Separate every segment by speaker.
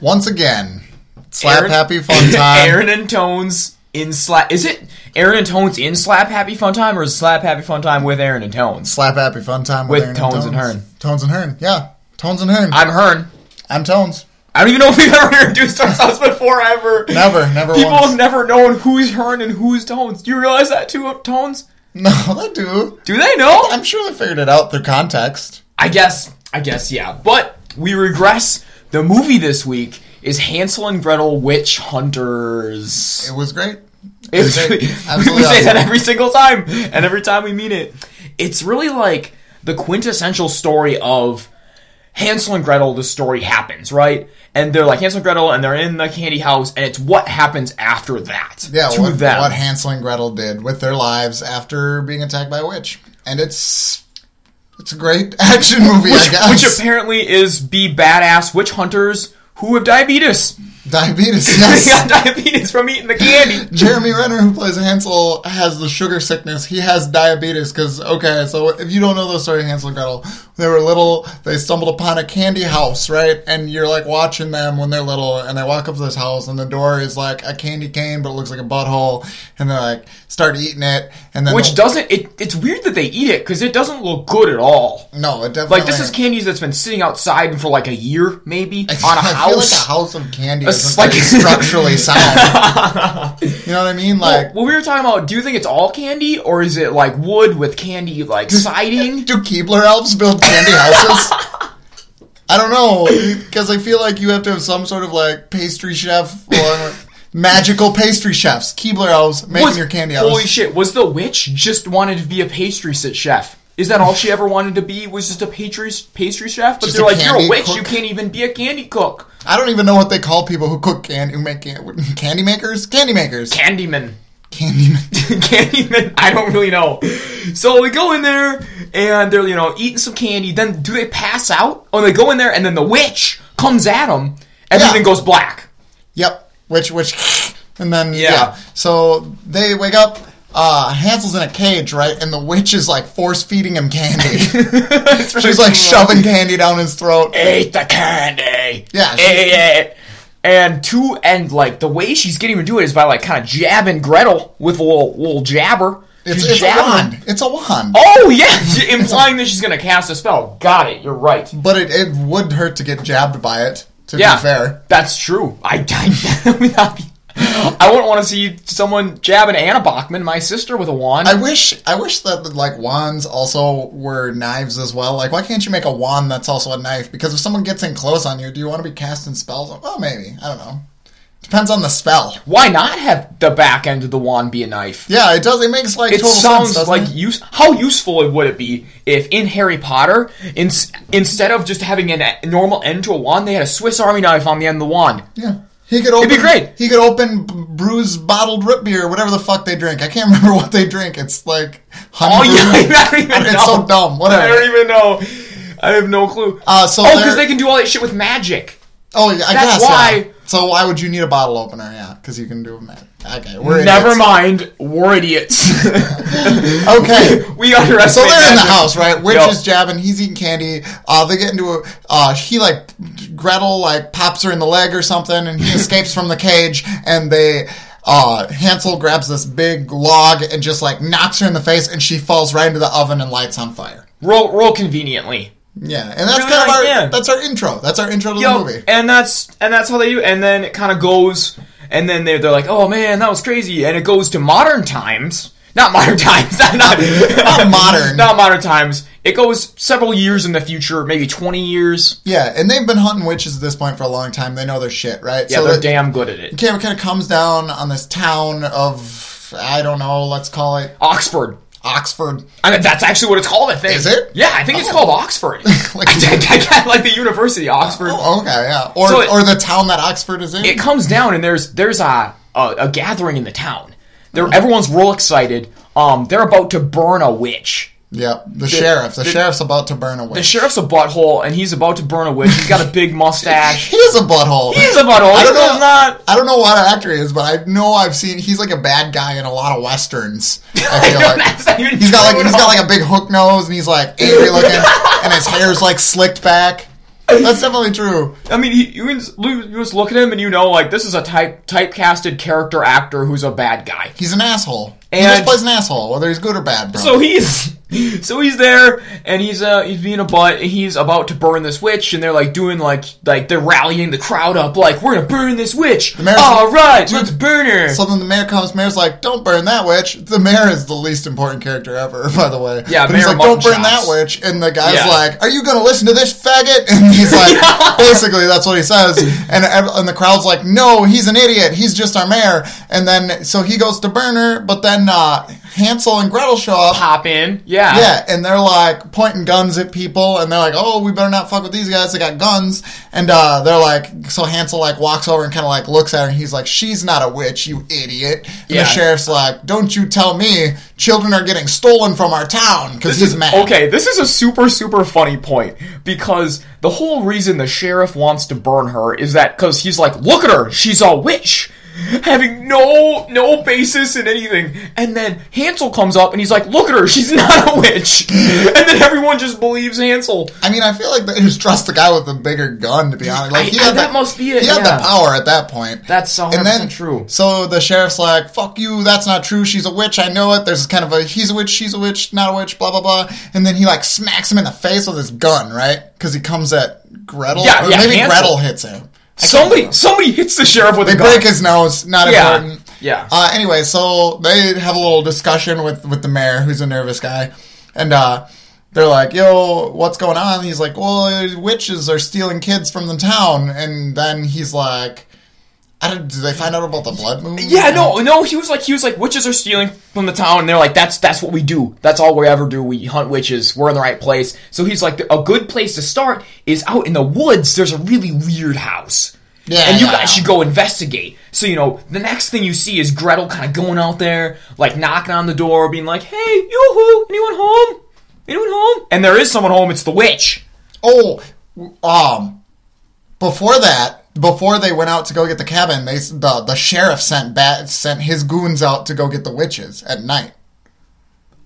Speaker 1: Once again, slap
Speaker 2: Aaron-
Speaker 1: happy fun time.
Speaker 2: Aaron and Tones in slap. Is it Aaron and Tones in Slap Happy Fun Time, or is Slap Happy Fun Time with Aaron and Tones?
Speaker 1: Slap happy fun time
Speaker 2: With
Speaker 1: Aaron
Speaker 2: Tones and Hearn.
Speaker 1: Tones and Hearn. Yeah, Tones and Hearn.
Speaker 2: I'm Hearn.
Speaker 1: I'm Tones.
Speaker 2: I don't even know if we've ever introduced ourselves before ever.
Speaker 1: Never, never
Speaker 2: People
Speaker 1: once.
Speaker 2: have never known who's Hearn and who's Tones. Do you realize that too, Tones?
Speaker 1: No, they do.
Speaker 2: Do they know?
Speaker 1: I'm sure they figured it out through context.
Speaker 2: I guess. I guess yeah. But we regress. The movie this week is Hansel and Gretel Witch Hunters.
Speaker 1: It was great.
Speaker 2: It was,
Speaker 1: great.
Speaker 2: we say that every single time, and every time we mean it. It's really like the quintessential story of Hansel and Gretel. The story happens, right? And they're like Hansel and Gretel, and they're in the candy house, and it's what happens after that
Speaker 1: Yeah,
Speaker 2: to
Speaker 1: what,
Speaker 2: them.
Speaker 1: what Hansel and Gretel did with their lives after being attacked by a witch, and it's it's a great action movie,
Speaker 2: which,
Speaker 1: I guess.
Speaker 2: which apparently is be badass witch hunters who have diabetes.
Speaker 1: Diabetes, yes.
Speaker 2: got diabetes from eating the candy.
Speaker 1: Jeremy Renner, who plays Hansel, has the sugar sickness. He has diabetes because, okay, so if you don't know the story of Hansel and Gretel, they were little, they stumbled upon a candy house, right? And you're like watching them when they're little, and they walk up to this house, and the door is like a candy cane, but it looks like a butthole, and they like start eating it, and then.
Speaker 2: Which doesn't it? It's weird that they eat it because it doesn't look good at all.
Speaker 1: No, it definitely.
Speaker 2: Like this is candies that's been sitting outside for like a year, maybe on a
Speaker 1: I
Speaker 2: house.
Speaker 1: like a house of candy
Speaker 2: It's
Speaker 1: isn't
Speaker 2: like-
Speaker 1: structurally sound. you know what I mean? Like,
Speaker 2: well, we were talking about. Do you think it's all candy, or is it like wood with candy like siding?
Speaker 1: Do Keebler elves build candy houses? I don't know because I feel like you have to have some sort of like pastry chef or magical pastry chefs. Keebler elves making
Speaker 2: Was-
Speaker 1: your candy house.
Speaker 2: Holy shit! Was the witch just wanted to be a pastry sit chef? Is that all she ever wanted to be? Was just a pastry pastry chef? But
Speaker 1: Just
Speaker 2: they're like, you're a witch.
Speaker 1: cook."
Speaker 2: You can't even be a candy cook.
Speaker 1: I don't even know what they call people who cook candy, who make can- candy makers, candy makers,
Speaker 2: Candyman.
Speaker 1: candy.
Speaker 2: Candyman. I don't really know. So we go in there and they're you know eating some candy. Then do they pass out? Oh, they go in there and then the witch comes at them. Everything
Speaker 1: Yeah.
Speaker 2: goes black.
Speaker 1: Yep. Which which and then yeah.
Speaker 2: Yeah.
Speaker 1: So they wake up. Uh, Hansel's in a cage, right? And the witch is like force feeding him candy. She's like shoving candy down his throat.
Speaker 2: Eat the candy.
Speaker 1: Yeah,
Speaker 2: Eat it. And two, and like the way she's getting him to do it is by like kind of jabbing Gretel with a little, little jabber.
Speaker 1: It's, it's a wand. It's a wand.
Speaker 2: Oh yeah, implying that she's gonna cast a spell. Got it. You're right.
Speaker 1: But it, it would hurt to get jabbed by it, to
Speaker 2: Yeah,
Speaker 1: be fair.
Speaker 2: That's true. I, I, I wouldn't want to see someone jabbing Anna Bachman, my sister, with a wand.
Speaker 1: I wish I wish that like wands also were knives as well. Like why can't you make a wand that's also a knife? Because if someone gets in close on you, do you want to be casting spells? Well, maybe. I don't know. Depends on the spell.
Speaker 2: Why not have the back end of the wand be a knife?
Speaker 1: Yeah, it does. It makes like
Speaker 2: It
Speaker 1: total
Speaker 2: sounds
Speaker 1: sense.
Speaker 2: like
Speaker 1: it?
Speaker 2: use. How useful would it be if in Harry Potter, in, instead of just having a normal end to a wand, they had a Swiss Army knife on the end of the wand?
Speaker 1: Yeah. He could open.
Speaker 2: It'd be great.
Speaker 1: He could open Brews bottled root beer, whatever the fuck they drink. I can't remember what they drink. It's like honey.
Speaker 2: Oh yeah. I don't even
Speaker 1: It's
Speaker 2: know.
Speaker 1: so dumb. Whatever.
Speaker 2: I don't even know. I have no clue.
Speaker 1: Uh, so
Speaker 2: oh, because they can do all that shit with magic.
Speaker 1: Oh, yeah, I
Speaker 2: That's
Speaker 1: guess.
Speaker 2: why-
Speaker 1: Yeah. So why would you need a bottle opener? Yeah, because you can do it. Okay, we're
Speaker 2: Never
Speaker 1: idiots.
Speaker 2: mind, we're idiots.
Speaker 1: Okay.
Speaker 2: we
Speaker 1: So
Speaker 2: underestimate.
Speaker 1: they're in the house, right? Witch
Speaker 2: Yo.
Speaker 1: is jabbing. He's eating candy. Uh, they get into a. Uh, he like Gretel like pops her in the leg or something, and he escapes from the cage. And they. Uh, Hansel grabs this big log and just like knocks her in the face, and she falls right into the oven and lights on fire.
Speaker 2: Roll, roll conveniently.
Speaker 1: Yeah, and that's
Speaker 2: Really
Speaker 1: kind of our
Speaker 2: yeah.
Speaker 1: that's our intro. That's our intro to
Speaker 2: Yo,
Speaker 1: the movie.
Speaker 2: and that's and that's how they do. And then it kind of goes, and then they're, they're like, "Oh man, that was crazy." And it goes to modern times, not modern times, not not,
Speaker 1: Not modern.
Speaker 2: not modern times. It goes several years in the future, maybe twenty years.
Speaker 1: Yeah, and they've been hunting witches at this point for a long time. They know their shit, right?
Speaker 2: Yeah,
Speaker 1: so
Speaker 2: they're
Speaker 1: that-
Speaker 2: damn good at it.
Speaker 1: Okay, it kind of comes down on this town of I don't know. Let's call it
Speaker 2: Oxford.
Speaker 1: Oxford.
Speaker 2: I mean, that's actually what it's called. I think.
Speaker 1: Is it?
Speaker 2: Yeah, I think it's
Speaker 1: Oh.
Speaker 2: called Oxford.
Speaker 1: Like-
Speaker 2: like, I, I, like the University Oxford.
Speaker 1: Oh, okay, yeah. Or
Speaker 2: So it-
Speaker 1: or the town that Oxford is in.
Speaker 2: it comes down and there's there's a a, a gathering in the town. There, everyone's real excited. Um, they're about to burn a witch.
Speaker 1: Yep, the, sheriff. The,
Speaker 2: the-
Speaker 1: sheriff's about to burn a witch.
Speaker 2: The sheriff's a butthole, and he's about to burn a witch. He's got a big mustache.
Speaker 1: he is a butthole.
Speaker 2: He's a butthole.
Speaker 1: I don't know.
Speaker 2: not.
Speaker 1: I don't know what actor he is, but I know I've seen. He's like a bad guy in a lot of westerns. I feel like.
Speaker 2: Not even
Speaker 1: He's got like he's got like a big hook nose and he's like angry looking and his hair's like slicked back. That's definitely true.
Speaker 2: I mean, he, you just look at him and you know, like, this is a type typecasted character actor who's a bad guy.
Speaker 1: He's an asshole.
Speaker 2: And he
Speaker 1: just plays an asshole, whether he's good or bad, bro.
Speaker 2: So he's so he's there and he's uh he's being a butt. He's about to burn this witch, and they're like doing like like they're rallying the crowd up, like we're gonna burn this witch.
Speaker 1: the mayor's-
Speaker 2: All right, let's burn her.
Speaker 1: So then the mayor comes. Mayor's like, "Don't burn that witch." The mayor is the least important character ever, by the way.
Speaker 2: Yeah,
Speaker 1: but he's
Speaker 2: Mayor
Speaker 1: like, "Don't burn that witch," and the guy's
Speaker 2: Yeah.
Speaker 1: like, "Are you to listen to this faggot?" And he's like, basically, that's what he says. And and the crowd's like, "No, he's an idiot. He's just our mayor." And then so he goes to burn her, but then uh, Hansel and Gretel show up.
Speaker 2: Pop in, yeah,
Speaker 1: Yeah, and they're like pointing guns at people, and they're like, "Oh, we better not fuck with these guys. They got guns." And uh, they're like, so Hansel like walks over and kind of like looks at her, and he's like, "She's not a witch, you idiot." And
Speaker 2: Yeah.
Speaker 1: the sheriff's like, "Don't you tell me children are getting stolen from our town?" Because
Speaker 2: This
Speaker 1: he's
Speaker 2: is
Speaker 1: mad.
Speaker 2: okay. This is a super super funny point because the whole reason the sheriff wants to burn her is that because he's like, look at her, she's a witch, having no no basis in anything. And then Hansel comes up and he's like, look at her, she's not a witch. And then everyone just believes Hansel.
Speaker 1: I mean, I feel like they just trust the guy with the bigger gun. To be honest, like
Speaker 2: I- I- that must be it,
Speaker 1: He had the power at that point.
Speaker 2: That's 100%
Speaker 1: and then,
Speaker 2: true.
Speaker 1: So the sheriff's like, "Fuck you, that's not true. She's a witch. I know it." There's kind of a he's a witch, she's a witch, not a witch, blah blah blah. And then he like smacks him in the face with his gun, right? Because he comes at Gretel.
Speaker 2: Yeah,
Speaker 1: or
Speaker 2: yeah,
Speaker 1: maybe
Speaker 2: Hansel.
Speaker 1: Gretel hits him. I can't
Speaker 2: Somebody somebody hits the sheriff with
Speaker 1: They
Speaker 2: a gun.
Speaker 1: break his nose. Not
Speaker 2: Yeah,
Speaker 1: important.
Speaker 2: yeah.
Speaker 1: Uh, anyway, so they have a little discussion with with the mayor, who's a nervous guy, and uh, they're like, "Yo, what's going on?" He's like, "Well, witches are stealing kids from the town," and then he's like, "I don't." Did they find out about the blood moon?
Speaker 2: Yeah, no, no. He was like, he was like, witches are stealing from the town, and they're like, that's that's what we do. That's all we ever do. We hunt witches. We're in the right place. So he's like, a good place to start is out in the woods. There's a really weird house.
Speaker 1: Yeah,
Speaker 2: and you
Speaker 1: yeah.
Speaker 2: guys should go investigate. So you know, the next thing you see is Gretel kind of going out there, like knocking on the door, being like, "Hey, yoo-hoo, anyone home? Anyone home?" And there is someone home. It's the witch.
Speaker 1: Oh, um, before that, before they went out to go get the cabin, they the the sheriff sent bat sent his goons out to go get the witches at night.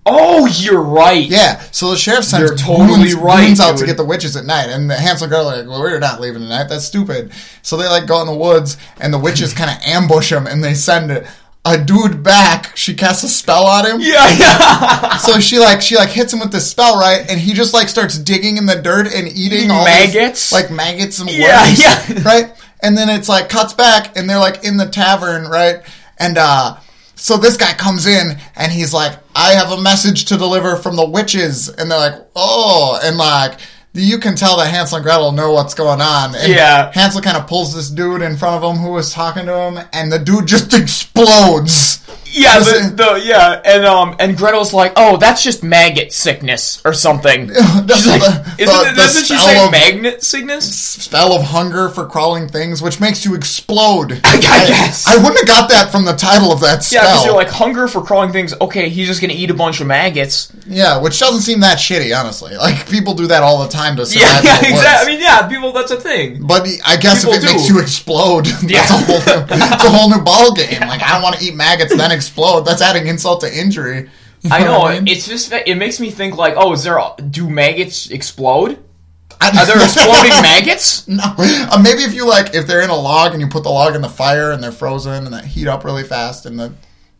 Speaker 2: Oh, you're right.
Speaker 1: Yeah, so the sheriff sends
Speaker 2: You're totally
Speaker 1: goons,
Speaker 2: right,
Speaker 1: goons out to get the witches at night, and the Hansel and Gretel are like, "Well, we're not leaving tonight. That's stupid." So they like go in the woods, and the witches kind of ambush them, and they send a dude back. She casts a spell on him.
Speaker 2: yeah, yeah.
Speaker 1: So she like she like hits him with this spell, right? And he just like starts digging in the dirt and eating all these,
Speaker 2: maggots?
Speaker 1: like maggots and worms,
Speaker 2: Yeah, yeah.
Speaker 1: right? And then it's like cuts back, and they're like in the tavern, right? And uh, so this guy comes in, and he's like, "I have a message to deliver from the witches," and they're like, "Oh," and like. You can tell that Hansel and Gretel know what's going on. And
Speaker 2: Yeah.
Speaker 1: Hansel kind of pulls this dude in front of him who was talking to him, and the dude just explodes.
Speaker 2: Yeah, the, the yeah, and um, and Gretel's like, oh, that's just maggot sickness or something. She's like,
Speaker 1: The-
Speaker 2: isn't, it, doesn't she say
Speaker 1: of-
Speaker 2: magnet sickness?
Speaker 1: spell of hunger for crawling things, which makes you explode.
Speaker 2: I guess.
Speaker 1: I, wouldn't have got that from the title of that spell.
Speaker 2: Yeah, because you're like hunger for crawling things. Okay, he's just gonna eat a bunch of maggots.
Speaker 1: yeah, which doesn't seem that shitty, honestly. Like people do that all the time to survive
Speaker 2: Yeah, yeah, exactly. I mean, yeah, people. That's a thing.
Speaker 1: But I guess
Speaker 2: People
Speaker 1: if it
Speaker 2: do.
Speaker 1: makes you explode,
Speaker 2: Yeah.
Speaker 1: that's a whole new, that's a whole new ball game. Like I don't want to eat maggots then explode. That's adding insult to injury. You
Speaker 2: I know.
Speaker 1: what mean?
Speaker 2: It's just it makes me think like, oh, is there? A, do maggots explode? Are there exploding maggots?
Speaker 1: No. Uh, maybe if you like, if they're in a log and you put the log in the fire and they're frozen and they heat up really fast and the.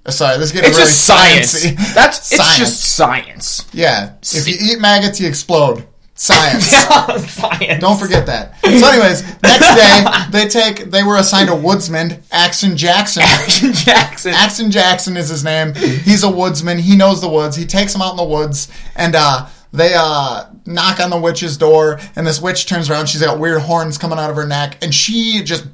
Speaker 1: uh, Sorry, this is getting
Speaker 2: It's
Speaker 1: really
Speaker 2: just science.
Speaker 1: sciencey.
Speaker 2: That's it's just science.
Speaker 1: Yeah. If you eat maggots, you explode. Science.
Speaker 2: science.
Speaker 1: Don't forget that. So, anyways, next day they take they were assigned a woodsman, Axon Jackson.
Speaker 2: Action Jackson.
Speaker 1: Axon Jackson is his name. He's a woodsman. He knows the woods. He takes them out in the woods, and uh, they uh, knock on the witch's door. And this witch turns around. She's got weird horns coming out of her neck, and she just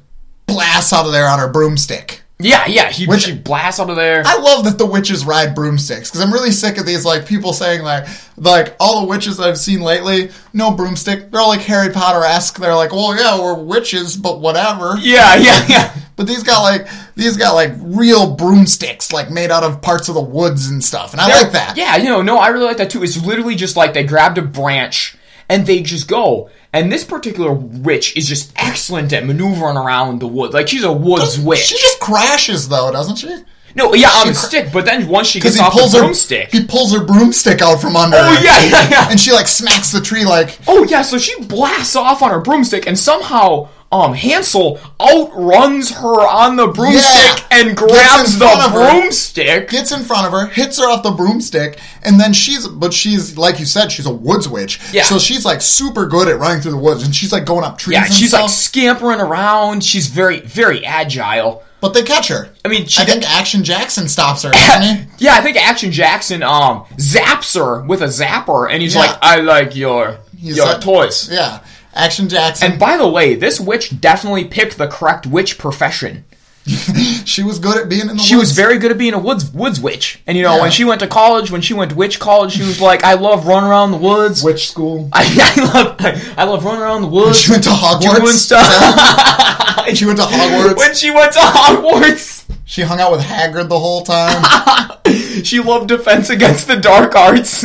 Speaker 1: blasts out of there on her broomstick.
Speaker 2: Yeah, yeah. He,
Speaker 1: Which-
Speaker 2: she blasts out of there.
Speaker 1: I love that the witches ride broomsticks because I'm really sick of these like people saying like like all the witches that I've seen lately, no broomstick. They're all like Harry Potter esque. They're like, well, yeah, we're witches, but whatever.
Speaker 2: yeah, yeah, yeah.
Speaker 1: But these got like these got like real broomsticks, like made out of parts of the woods and stuff, and I like that.
Speaker 2: Yeah, you know, no, I really like that too. It's literally just like they grabbed a branch and they just go. And this particular witch is just excellent at maneuvering around the wood. Like she's a woods witch.
Speaker 1: She just crashes though, doesn't she?
Speaker 2: No, yeah, on a
Speaker 1: cr-
Speaker 2: stick. But then once she
Speaker 1: Because
Speaker 2: gets
Speaker 1: he
Speaker 2: off
Speaker 1: pulls
Speaker 2: the
Speaker 1: her
Speaker 2: broomstick,
Speaker 1: he pulls her broomstick out from under.
Speaker 2: oh
Speaker 1: her.
Speaker 2: yeah, yeah, yeah.
Speaker 1: and she like smacks the tree like
Speaker 2: Oh yeah, so she blasts off on her broomstick, and somehow um Hansel outruns her on the broomstick
Speaker 1: Yeah.
Speaker 2: and grabs the broomstick.
Speaker 1: gets in front of her, hits her off the broomstick, and then she's but she's like you said, she's a woods witch.
Speaker 2: Yeah.
Speaker 1: So she's like super good at running through the woods, and she's like going up trees.
Speaker 2: Yeah, she's like scampering around. She's very, very agile.
Speaker 1: but they catch her.
Speaker 2: I mean, she
Speaker 1: I think Action Jackson stops her?
Speaker 2: Yeah, I think Action Jackson um zaps her with a zapper, and he's
Speaker 1: Yeah.
Speaker 2: like, "I like your
Speaker 1: He's
Speaker 2: your
Speaker 1: like-
Speaker 2: toys."
Speaker 1: Yeah, Action Jackson.
Speaker 2: And by the way, this witch definitely picked the correct witch profession.
Speaker 1: she was good at being in the
Speaker 2: She
Speaker 1: woods.
Speaker 2: was very good at being a woods woods witch. And you know,
Speaker 1: Yeah.
Speaker 2: when she went to college, when she went to witch college, she was like, "I love running around the woods.
Speaker 1: witch school.
Speaker 2: I, I love I, love running around the woods."
Speaker 1: She went to Hogwarts.
Speaker 2: doing stuff.
Speaker 1: she went to Hogwarts.
Speaker 2: when she went to Hogwarts,
Speaker 1: She hung out with Hagrid the whole time.
Speaker 2: she loved Defense Against the Dark Arts.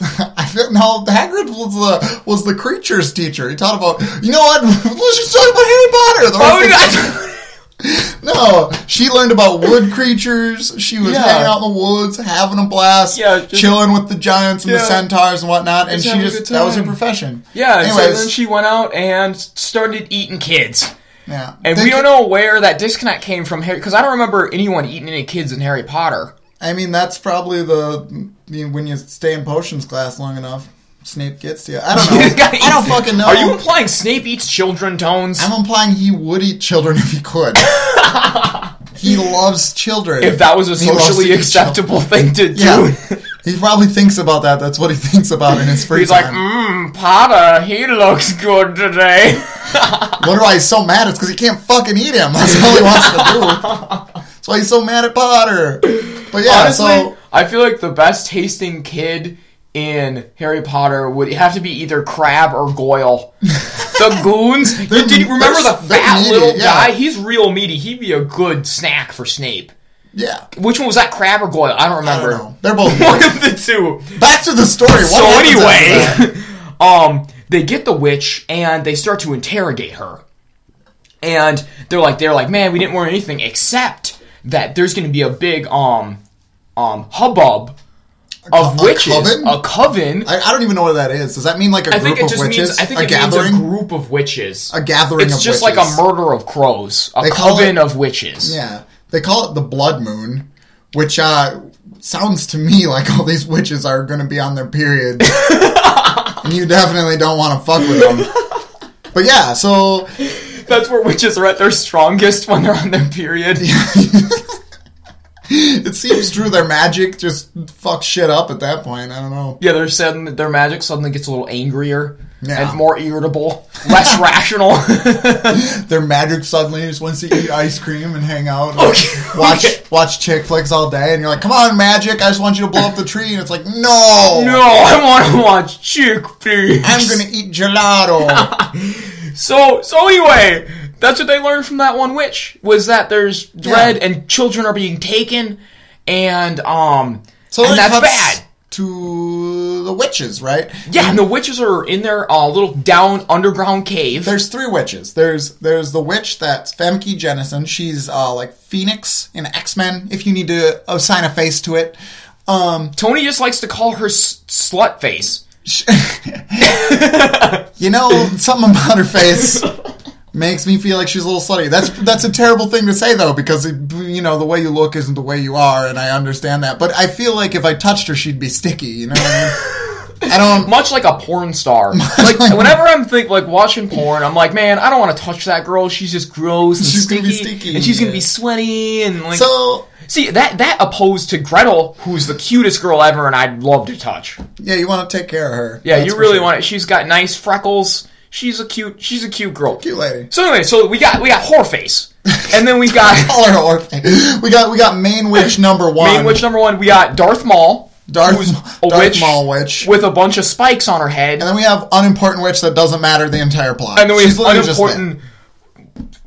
Speaker 1: I feel no. Hagrid was the was the creatures teacher. He taught about. You know what? Let's just talk about Harry Potter. The
Speaker 2: Oh,
Speaker 1: rest No, she learned about wood creatures. She was
Speaker 2: Yeah.
Speaker 1: hanging out in the woods, having a blast,
Speaker 2: Yeah, just-
Speaker 1: chilling with the giants and the centaurs and whatnot. And she just that was her profession.
Speaker 2: yeah, and so then she went out and started eating kids.
Speaker 1: yeah,
Speaker 2: And
Speaker 1: They
Speaker 2: we don't know where that disconnect came from Harry because I don't remember anyone eating any kids in Harry Potter.
Speaker 1: I mean, that's probably the when you stay in potions class long enough, Snape gets to you. I don't know. I don't fucking know.
Speaker 2: Are you implying Snape eats children, Tones?
Speaker 1: I'm implying he would eat children if he could. he loves children.
Speaker 2: if that was a
Speaker 1: He loves to
Speaker 2: socially acceptable thing to do.
Speaker 1: Yeah. he probably thinks about that. That's what he thinks about in his free
Speaker 2: He's like,
Speaker 1: time.
Speaker 2: mmm, Potter, he looks good today.
Speaker 1: Wonder why he's so mad? It's because he can't fucking eat him. That's all he wants to do. That's why he's so mad at Potter. But yeah,
Speaker 2: Honestly,
Speaker 1: so
Speaker 2: I feel like the best tasting kid in Harry Potter would have to be either Crabbe or Goyle. the goons. Did you remember the fat
Speaker 1: meaty,
Speaker 2: little
Speaker 1: yeah.
Speaker 2: guy? He's real meaty. He'd be a good snack for Snape.
Speaker 1: yeah,
Speaker 2: Which one was that? Crabbe or Goyle? I don't
Speaker 1: I
Speaker 2: remember.
Speaker 1: don't know. They're both.
Speaker 2: One of the two.
Speaker 1: Back to the story. What
Speaker 2: so anyway, um, they get the witch and they start to interrogate her, and they're like, they're like, man, we didn't learn anything except that there's going to be a big um um hubbub of
Speaker 1: a
Speaker 2: witches,
Speaker 1: coven?
Speaker 2: a coven.
Speaker 1: I, I don't even know what that is. Does that mean like a
Speaker 2: I
Speaker 1: group
Speaker 2: think it
Speaker 1: of
Speaker 2: just
Speaker 1: witches?
Speaker 2: means I think
Speaker 1: a
Speaker 2: it
Speaker 1: gathering.
Speaker 2: means a group of witches.
Speaker 1: a gathering of witches.
Speaker 2: it's just
Speaker 1: witches.
Speaker 2: like a murder of crows, a
Speaker 1: They
Speaker 2: coven
Speaker 1: it-
Speaker 2: of witches.
Speaker 1: Yeah, they call it the blood moon, which uh, sounds to me like all these witches are going to be on their period, and you definitely don't want to fuck with them. But yeah, so
Speaker 2: That's where witches are at their strongest when they're on their period.
Speaker 1: it seems true their magic just fucks shit up at that point. I don't know.
Speaker 2: Yeah, their sudden their magic suddenly gets a little angrier
Speaker 1: Yeah.
Speaker 2: and more irritable, less rational.
Speaker 1: Their magic suddenly just wants to eat ice cream and hang out, and
Speaker 2: Okay,
Speaker 1: watch
Speaker 2: okay.
Speaker 1: watch chick flicks all day, and you're like, "Come on, magic! I just want you to blow up the tree." And it's like, "No,
Speaker 2: no, I want to watch chick flicks.
Speaker 1: I'm gonna eat gelato."
Speaker 2: So so anyway, that's what they learned from that one witch was that there's dread
Speaker 1: Yeah.
Speaker 2: and children are being taken, and um,
Speaker 1: So
Speaker 2: and that's bad.
Speaker 1: To the witches, right?
Speaker 2: Yeah, and the witches are in their uh, little down underground cave.
Speaker 1: There's three witches. There's there's the witch that's Famke Jennison. She's uh, like Phoenix in X Men. If you need to assign a face to it, um,
Speaker 2: Tony just likes to call her s- slut face.
Speaker 1: you know something about her face makes me feel like she's a little slutty. That's that's a terrible thing to say though, because it, you know the way you look isn't the way you are, and I understand that. But I feel like if I touched her, she'd be sticky. You know what I mean? I don't.
Speaker 2: much like a porn star. Like whenever I'm think like watching porn, I'm like, man, I don't want to touch that girl. She's just gross and
Speaker 1: She's gonna be stinky,
Speaker 2: and she's gonna be sweaty and like.
Speaker 1: So
Speaker 2: see that that opposed to Gretel, who's the cutest girl ever, and I'd love to touch.
Speaker 1: yeah, you want to take care of her.
Speaker 2: Yeah,
Speaker 1: That's
Speaker 2: you really
Speaker 1: sure.
Speaker 2: want it. She's got nice freckles. She's a cute. She's a cute girl.
Speaker 1: cute lady.
Speaker 2: So anyway, so we got we got Whoreface, and then we got
Speaker 1: Call her orphan. We got we got main witch number one.
Speaker 2: main witch number one. We got Darth Maul,
Speaker 1: Darth,
Speaker 2: who's a
Speaker 1: Darth
Speaker 2: witch
Speaker 1: Maul witch.
Speaker 2: with a bunch of spikes on her head,
Speaker 1: And then we have unimportant witch that doesn't matter the entire plot.
Speaker 2: and then we
Speaker 1: She's
Speaker 2: have unimportant.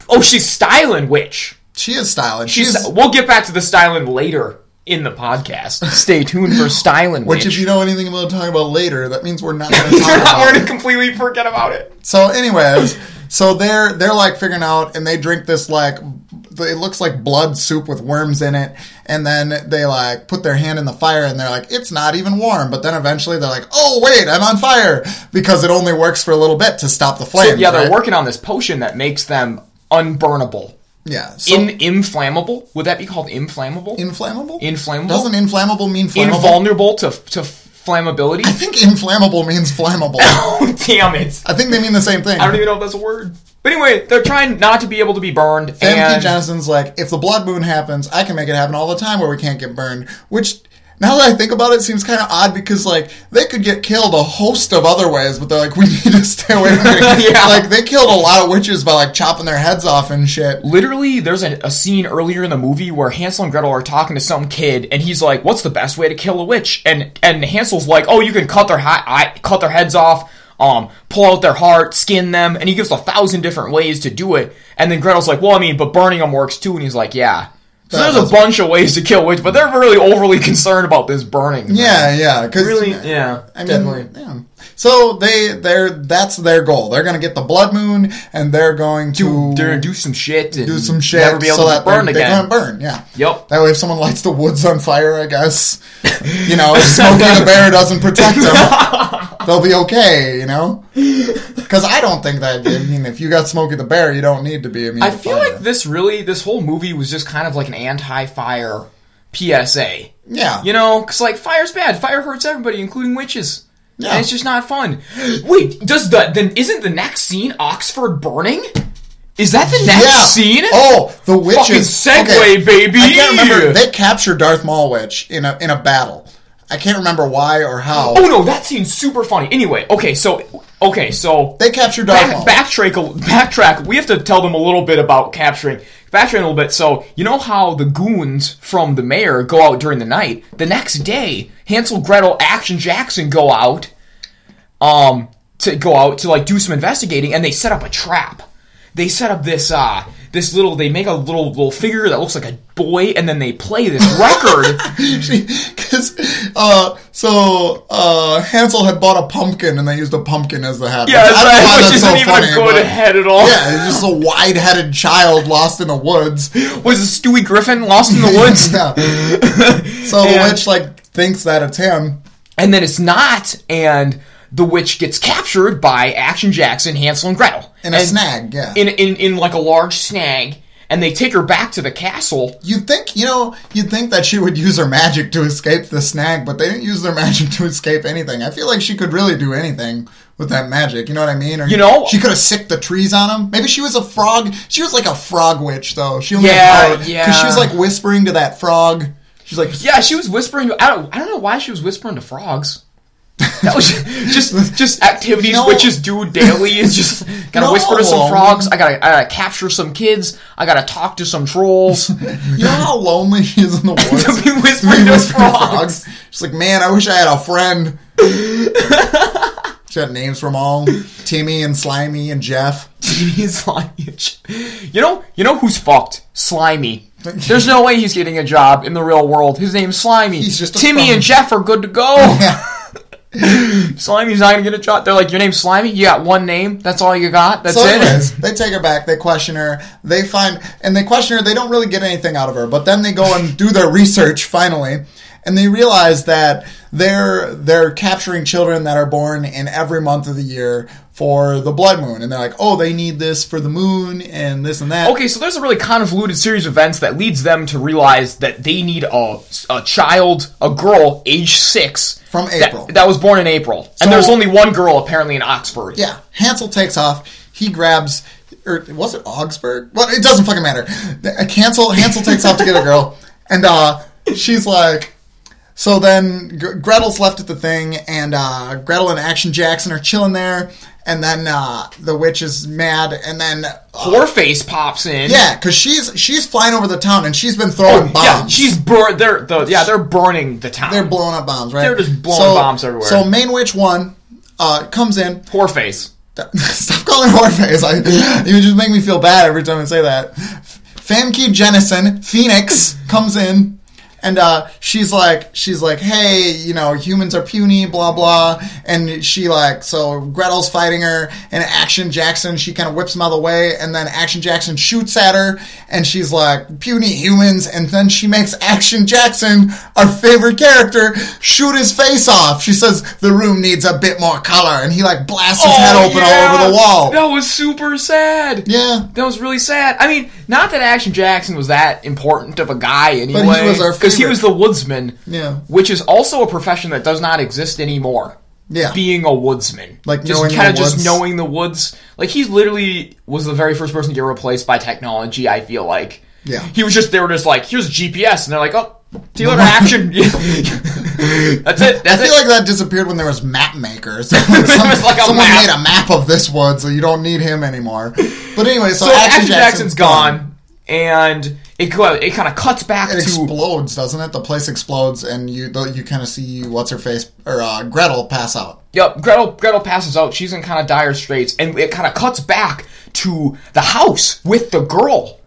Speaker 2: Oh, she's styling witch.
Speaker 1: There. She is styling.
Speaker 2: She's,
Speaker 1: She's
Speaker 2: we'll get back to the styling later in the podcast. Stay tuned for styling.
Speaker 1: which, if you know anything about talking about later, that means we're not going to talk
Speaker 2: we're
Speaker 1: about.
Speaker 2: going to completely forget about it.
Speaker 1: So, anyways, so they're they're like figuring out, and they drink this like it looks like blood soup with worms in it, and then they like put their hand in the fire and they're like, it's not even warm. But then eventually they're like, oh wait, I'm on fire because it only works for a little bit to stop the flames.
Speaker 2: yeah, they're
Speaker 1: right?
Speaker 2: working on this potion that makes them unburnable.
Speaker 1: Yeah, so
Speaker 2: In inflammable? Would that be called inflammable?
Speaker 1: inflammable.
Speaker 2: inflammable?
Speaker 1: Doesn't inflammable mean flammable?
Speaker 2: invulnerable to to flammability?
Speaker 1: I think inflammable means flammable.
Speaker 2: oh, damn it!
Speaker 1: I think they mean the same thing.
Speaker 2: I don't even know if that's a word. But anyway, they're trying not to be able to be burned.
Speaker 1: Famke
Speaker 2: and
Speaker 1: Jennison's like, if the blood moon happens, I can make it happen all the time where we can't get burned. Which, now that I think about it, it seems kind of odd because like they could get killed a host of other ways, but they're like, we need to stay away from it.
Speaker 2: Yeah.
Speaker 1: Like they killed a lot of witches by like chopping their heads off and shit.
Speaker 2: literally, there's a, a scene earlier in the movie where Hansel and Gretel are talking to some kid, and he's like, "What's the best way to kill a witch?" And and Hansel's like, "Oh, you can cut their hi- eye, cut their heads off." Um, pull out their heart, skin them, and he gives a thousand different ways to do it. And then Gretel's like, "Well, I mean, but burning them works too." And he's like, "Yeah." So there's a bunch of ways to kill witch, but they're really overly concerned about this burning.
Speaker 1: Yeah, yeah, because
Speaker 2: really, yeah,
Speaker 1: I mean,
Speaker 2: definitely.
Speaker 1: yeah. So they they're that's their goal. They're gonna get the blood moon, and they're going to
Speaker 2: They're do some shit and
Speaker 1: do some shit
Speaker 2: never be able
Speaker 1: so
Speaker 2: to
Speaker 1: that
Speaker 2: burn
Speaker 1: they
Speaker 2: again.
Speaker 1: can't burn. Yeah.
Speaker 2: Yep.
Speaker 1: That way, if someone lights the woods on fire, I guess, you know, if Smokey the Bear doesn't protect them, they'll be okay, you know? Because I don't think that, I mean, if you got Smokey the Bear, you don't need to be immune
Speaker 2: I
Speaker 1: to
Speaker 2: feel
Speaker 1: fire.
Speaker 2: like this really, this whole movie was just kind of like an anti-fire PSA.
Speaker 1: Yeah.
Speaker 2: You know, because like fire's bad. Fire hurts everybody, including witches.
Speaker 1: Yeah.
Speaker 2: And it's just not fun. Wait, does the then isn't the next scene Oxford burning? Is that the next
Speaker 1: yeah.
Speaker 2: scene?
Speaker 1: Oh, the witches.
Speaker 2: Fucking segue, baby.
Speaker 1: I can't remember. They captured Darth Maul Witch in a, in a battle. I can't remember why or how.
Speaker 2: Oh no, that scene's super funny. Anyway, okay, so okay, so
Speaker 1: They captured Darth
Speaker 2: back, backtrack, backtrack. We have to tell them a little bit about capturing. Backtrack a little bit. So you know how the goons from the mayor go out during the night. The next day, Hansel, Gretel, Action Jackson go out, um, to go out to like do some investigating, and they set up a trap. They set up this uh this little. They make a little little figure that looks like a boy, and then they play this record.
Speaker 1: Because, uh, so, uh, Hansel had bought a pumpkin and they used a pumpkin as the hat.
Speaker 2: yeah,
Speaker 1: Which I why
Speaker 2: which
Speaker 1: that's
Speaker 2: isn't
Speaker 1: so
Speaker 2: even
Speaker 1: funny,
Speaker 2: a good
Speaker 1: but-
Speaker 2: head at all.
Speaker 1: Yeah, it's just a wide-headed child lost in the woods.
Speaker 2: Was it Stewie Griffin lost in the woods?
Speaker 1: yeah. So the witch like thinks that it's him.
Speaker 2: and then it's not, and the witch gets captured by Action Jackson, Hansel, and Gretel
Speaker 1: In a
Speaker 2: And-
Speaker 1: snag, yeah.
Speaker 2: In, in in like a large snag, and they take her back to the castle.
Speaker 1: You'd think, you know, you'd think that she would use her magic to escape the snag, but they didn't use their magic to escape anything. I feel like she could really do anything with that magic. You know what I mean? Or
Speaker 2: You know-
Speaker 1: she could have sicked the trees on them. Maybe she was a frog. She was like a frog witch, though. She only
Speaker 2: Yeah,
Speaker 1: because
Speaker 2: yeah.
Speaker 1: she was like whispering to that frog. She's like,
Speaker 2: Yeah, she was whispering. I don't. I don't know why she was whispering to frogs. That was just just activities
Speaker 1: know-
Speaker 2: witches do daily. Is just gotta
Speaker 1: No.
Speaker 2: whisper to some frogs. I gotta, I gotta capture some kids. I gotta talk to some trolls.
Speaker 1: you know how lonely he is in the woods?
Speaker 2: To be whispering to
Speaker 1: whispering
Speaker 2: frogs.
Speaker 1: She's like, man, I wish I had a friend. she had names from all Timmy and Slimy and Jeff.
Speaker 2: He's slimy. You know, you know who's fucked? Slimy. There's no way he's getting a job in the real world. His name's Slimy.
Speaker 1: He's just
Speaker 2: Timmy and Jeff are good to go. Slimy's not gonna get a job. They're like, your name's Slimy. You got one name. That's all you got. That's
Speaker 1: So,
Speaker 2: it.
Speaker 1: they take her back. They question her. They find and they question her. They don't really get anything out of her. But then they go and do their research finally, and they realize that they're they're capturing children that are born in every month of the year for the blood moon. And they're like, oh, they need this for the moon and this and that.
Speaker 2: Okay, so there's a really convoluted series of events that leads them to realize that they need a, a child, a girl, age six.
Speaker 1: From April.
Speaker 2: That, was born in April.
Speaker 1: So-
Speaker 2: and there's only one girl apparently in Oxford.
Speaker 1: Yeah, Hansel takes off. He grabs, or was it Augsburg? Well, it doesn't fucking matter. Hansel Hansel takes off to get a girl, and uh, she's like. So then G- Gretel's left at the thing, and uh, Gretel and Action Jackson are chilling there, and then uh, the witch is mad, and then uh,
Speaker 2: Whoreface pops in.
Speaker 1: yeah, because she's she's flying over the town, and she's been throwing bombs.
Speaker 2: Oh, Yeah, she's bur- they're the yeah, they're burning the town.
Speaker 1: they're blowing up bombs, right?
Speaker 2: They're just blowing
Speaker 1: So-
Speaker 2: bombs everywhere.
Speaker 1: So main witch one uh, comes in,
Speaker 2: Whoreface.
Speaker 1: Stop calling her Whoreface. I, you just make me feel bad every time I say that. Famke Jennison, Phoenix, comes in, and uh, she's like, she's like, hey, you know, humans are puny, blah blah, and she like, so Gretel's fighting her, and Action Jackson, she kind of whips him out of the way, and then Action Jackson shoots at her, and she's like, puny humans, and then she makes Action Jackson, our favorite character, shoot his face off. She says the room needs a bit more color, and he like blasts his head open all over the wall.
Speaker 2: That was super sad.
Speaker 1: Yeah.
Speaker 2: That was really sad. I mean, not that Action Jackson was that important of a guy anyway.
Speaker 1: was our
Speaker 2: Because he was the woodsman.
Speaker 1: Yeah.
Speaker 2: Which is also a profession that does not exist anymore.
Speaker 1: Yeah.
Speaker 2: Being a woodsman.
Speaker 1: Like
Speaker 2: just kind of just knowing the woods. Like he literally was the very first person to get replaced by technology, I feel like.
Speaker 1: Yeah.
Speaker 2: He was just they were just like, here's a GPS and they're like, oh see you later, action. That's it.
Speaker 1: I feel
Speaker 2: it.
Speaker 1: like that disappeared when there was map makers.
Speaker 2: was like
Speaker 1: someone
Speaker 2: map.
Speaker 1: made a map of this wood, so you don't need him anymore. But anyway, so,
Speaker 2: so
Speaker 1: Action,
Speaker 2: Action Jackson's gone, and it go- it kind of cuts back
Speaker 1: It
Speaker 2: to
Speaker 1: explodes, doesn't it? The place explodes, and you you kind of see what's her face or uh, Gretel pass out.
Speaker 2: Yep, Gretel Gretel passes out. She's in kind of dire straits, and it kind of cuts back to the house with the girl,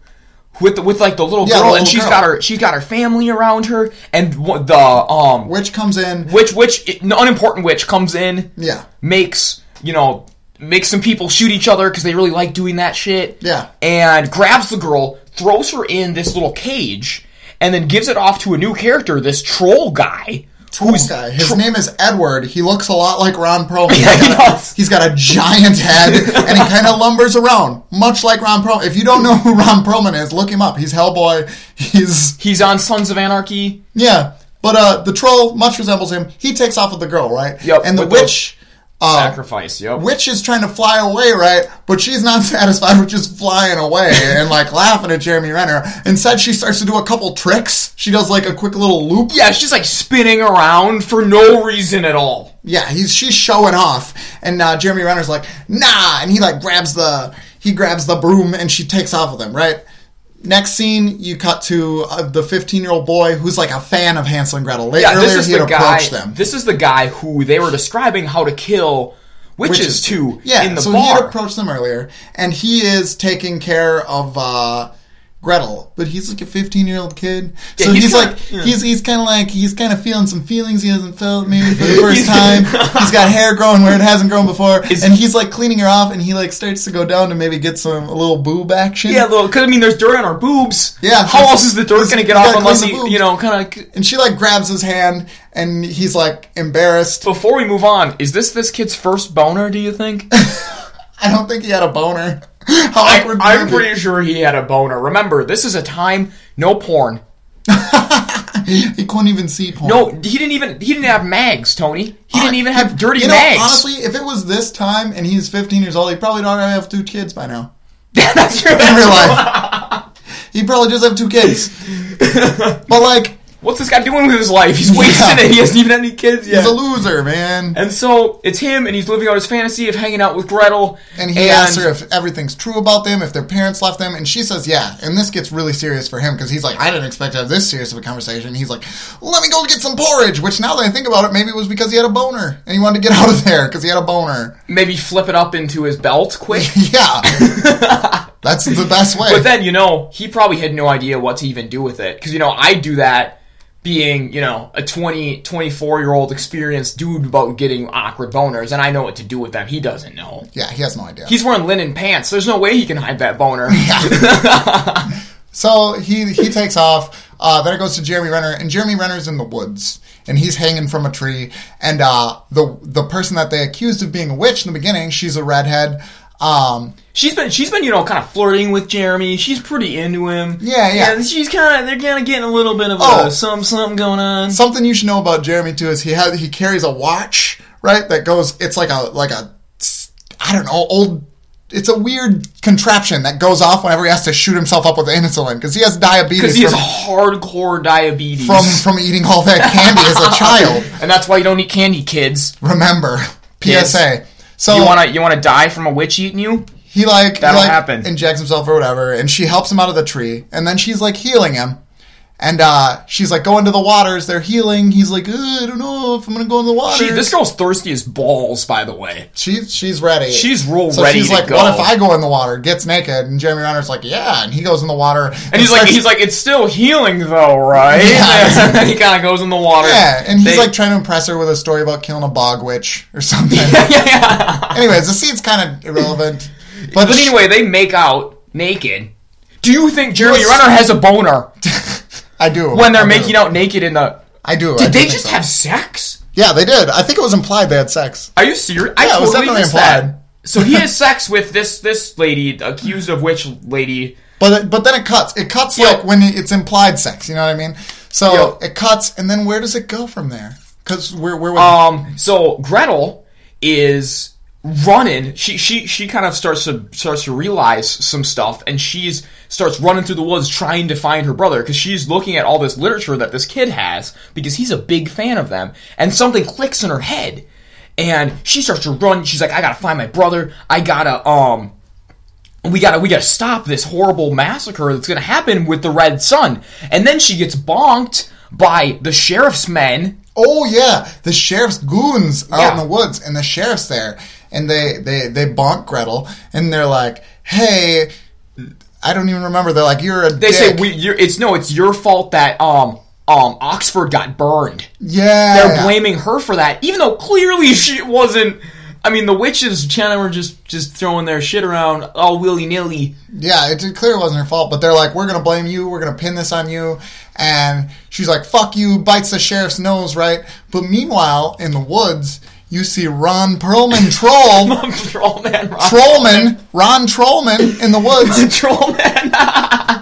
Speaker 2: with the, with like the little
Speaker 1: Yeah,
Speaker 2: girl,
Speaker 1: the
Speaker 2: and
Speaker 1: little
Speaker 2: she's
Speaker 1: girl.
Speaker 2: got her she's got her family around her, and the um
Speaker 1: Witch comes in.
Speaker 2: which which unimportant witch comes in,
Speaker 1: Yeah.
Speaker 2: makes you know makes some people shoot each other because they really like doing that shit.
Speaker 1: Yeah.
Speaker 2: and grabs the girl, throws her in this little cage, and then gives it off to a new character, this troll guy.
Speaker 1: Who's guy? His name is Edward. He looks a lot like Ron Perlman.
Speaker 2: Yeah, he
Speaker 1: He's got a- he's got a giant head, and he kind of lumbers around, much like Ron Perlman. If you don't know who Ron Perlman is, look him up. He's Hellboy. He's
Speaker 2: He's on Sons of Anarchy.
Speaker 1: Yeah, but uh, the troll much resembles him. He takes off with the girl, right?
Speaker 2: Yep,
Speaker 1: And the
Speaker 2: witch. the-
Speaker 1: uh,
Speaker 2: Sacrifice. Yep.
Speaker 1: witch is trying to fly away, right? But she's not satisfied with just flying away and like laughing at Jeremy Renner. Instead, she starts to do a couple tricks. She does like a quick little loop.
Speaker 2: Yeah, she's like spinning around for no reason at all.
Speaker 1: Yeah, he's she's showing off, and uh, Jeremy Renner's like, nah, and he like grabs the he grabs the broom and she takes off with him, right? Next scene, you cut to uh, the 15 year old boy who's like a fan of Hansel and Gretel.
Speaker 2: Yeah, this is
Speaker 1: he
Speaker 2: the guy.
Speaker 1: them.
Speaker 2: This is the guy who they were describing how to kill witches, to
Speaker 1: Yeah,
Speaker 2: in the
Speaker 1: so he had
Speaker 2: bar.
Speaker 1: approached them earlier, and he is taking care of uh, Gretel, but he's like a 15 year old kid.
Speaker 2: Yeah,
Speaker 1: so
Speaker 2: he's
Speaker 1: he's,
Speaker 2: kinda-
Speaker 1: like
Speaker 2: yeah.
Speaker 1: he's he's kind of like he's kind of feeling some feelings he hasn't felt maybe for the first time. he's got hair growing where it hasn't grown before,
Speaker 2: Is-
Speaker 1: and he's like cleaning her off, and he like starts to go down to maybe get some a little boob action.
Speaker 2: yeah, little because I mean, there's dirt on our boobs.
Speaker 1: Yeah,
Speaker 2: how else is the dirt going to get off unless he, you know, kind of?
Speaker 1: and she like grabs his hand, and he's like embarrassed.
Speaker 2: Before we move on, is this this kid's first boner? Do you think?
Speaker 1: I don't think he had a boner.
Speaker 2: I, I'm pretty sure he had a boner. Remember, this is a time no porn.
Speaker 1: he couldn't even see porn.
Speaker 2: No, he didn't even he didn't have mags, Tony. He didn't uh, even have dirty
Speaker 1: you know,
Speaker 2: mags.
Speaker 1: Honestly, if it was this time and he's 15 years old, he probably don't have two kids by now.
Speaker 2: that's true.
Speaker 1: In real life, he probably does have two kids. but like,
Speaker 2: What's this guy doing with his life? He's wasting
Speaker 1: Yeah.
Speaker 2: it. He hasn't even had any kids yet.
Speaker 1: he's a loser, man.
Speaker 2: and so it's him, and he's living out his fantasy of hanging out with Gretel.
Speaker 1: And he asks her if everything's true about them, if their parents left them, and she says yeah. And this gets really serious for him because he's like, I didn't expect to have this serious of a conversation. He's like, let me go get some porridge. Which now that I think about it, maybe it was because he had a boner and he wanted to get out of there because he had a boner.
Speaker 2: maybe flip it up into his belt quick.
Speaker 1: Yeah, that's the best way.
Speaker 2: But then, you know, he probably had no idea what to even do with it. Because, you know, I do that being, you know, a 20, 24 year old experienced dude about getting awkward boners, and I know what to do with them. He doesn't know.
Speaker 1: yeah, he has no idea.
Speaker 2: He's wearing linen pants. There's no way he can hide that boner. Yeah.
Speaker 1: So he he takes off. Uh, then it goes to Jeremy Renner, and Jeremy Renner's in the woods, and he's hanging from a tree. And uh, the the person that they accused of being a witch in the beginning, she's a redhead. Um,
Speaker 2: She's been, she's been, you know, kind of flirting with Jeremy. She's pretty into him.
Speaker 1: Yeah, yeah.
Speaker 2: And she's kind of, they're kind of getting a little bit of
Speaker 1: Oh.
Speaker 2: a some something going on.
Speaker 1: something you should know about Jeremy too is he has he carries a watch right that goes. It's like a like a I don't know old. It's a weird contraption that goes off whenever he has to shoot himself up with insulin because he has diabetes
Speaker 2: Because he has
Speaker 1: from,
Speaker 2: hardcore diabetes.
Speaker 1: from from eating all that candy as a child.
Speaker 2: and that's why you don't eat candy, kids.
Speaker 1: Remember,
Speaker 2: Kids.
Speaker 1: So
Speaker 2: You wanna you wanna die from a witch eating you?
Speaker 1: He like
Speaker 2: That'll
Speaker 1: he, like,
Speaker 2: happen.
Speaker 1: Injects himself or whatever, and she helps him out of the tree, and then she's like healing him, And uh, she's like, go into the waters. They're healing. He's like, "Uh, I don't know if I'm gonna go in the water.
Speaker 2: She, this girl's thirsty as balls, by the way.
Speaker 1: she's she's ready.
Speaker 2: She's real
Speaker 1: so
Speaker 2: ready
Speaker 1: she's
Speaker 2: to
Speaker 1: like,
Speaker 2: go.
Speaker 1: what if I go in the water? Gets naked, and Jeremy Renner's like, yeah, and he goes in the water,
Speaker 2: And he's like, he's like, it's still healing though, right?
Speaker 1: Yeah.
Speaker 2: and then he kind of goes in the water.
Speaker 1: yeah, and he's
Speaker 2: They-
Speaker 1: like trying to impress her with a story about killing a bog witch or something.
Speaker 2: yeah, yeah.
Speaker 1: Anyways, the scene's kind of irrelevant. But,
Speaker 2: But anyway, they make out naked. Do you think Jeremy. Renner has a boner
Speaker 1: I do
Speaker 2: when they're
Speaker 1: I do.
Speaker 2: making out naked in the?
Speaker 1: I do. I
Speaker 2: Did
Speaker 1: do
Speaker 2: they just
Speaker 1: so.
Speaker 2: have sex?
Speaker 1: Yeah, they did. I think it was implied they had sex.
Speaker 2: Are you serious? I
Speaker 1: Yeah, it was definitely implied.
Speaker 2: that. So he has sex with this this lady, accused of which lady?
Speaker 1: But but then it cuts. It cuts
Speaker 2: Yo.
Speaker 1: like when it's implied sex. You know what I mean? So
Speaker 2: Yo.
Speaker 1: it cuts, and then where does it go from there? Because we're we're
Speaker 2: Um, so Gretel is running. She she she kind of starts to starts to realize some stuff, and she's starts running through the woods trying to find her brother because she's looking at all this literature that this kid has because he's a big fan of them, and something clicks in her head, and she starts to run. She's like, I gotta find my brother. I gotta um. We gotta, we gotta stop this horrible massacre that's gonna happen with the Red Sun, and then she gets bonked by the sheriff's men
Speaker 1: oh yeah, the sheriff's goons are out
Speaker 2: Yeah.
Speaker 1: in the woods, and the sheriff's there, and they they they bonk Gretel, and they're like, hey. I don't even remember. They're like, "You're a
Speaker 2: They
Speaker 1: dick."
Speaker 2: say we, you're, it's no, it's your fault that um um Oxford got burned.
Speaker 1: yeah,
Speaker 2: They're blaming her for that, even though clearly she wasn't. I mean, the witches, China, were just just throwing their shit around all willy nilly.
Speaker 1: Yeah, it, it clearly wasn't her fault, but they're like, we're gonna blame you, we're gonna pin this on you, and she's like, fuck you, bites the sheriff's nose, right? But meanwhile, in the woods, you see Ron Perlman Troll,
Speaker 2: Troll man, Ron.
Speaker 1: Trollman, Ron Trollman in the woods,
Speaker 2: Troll man.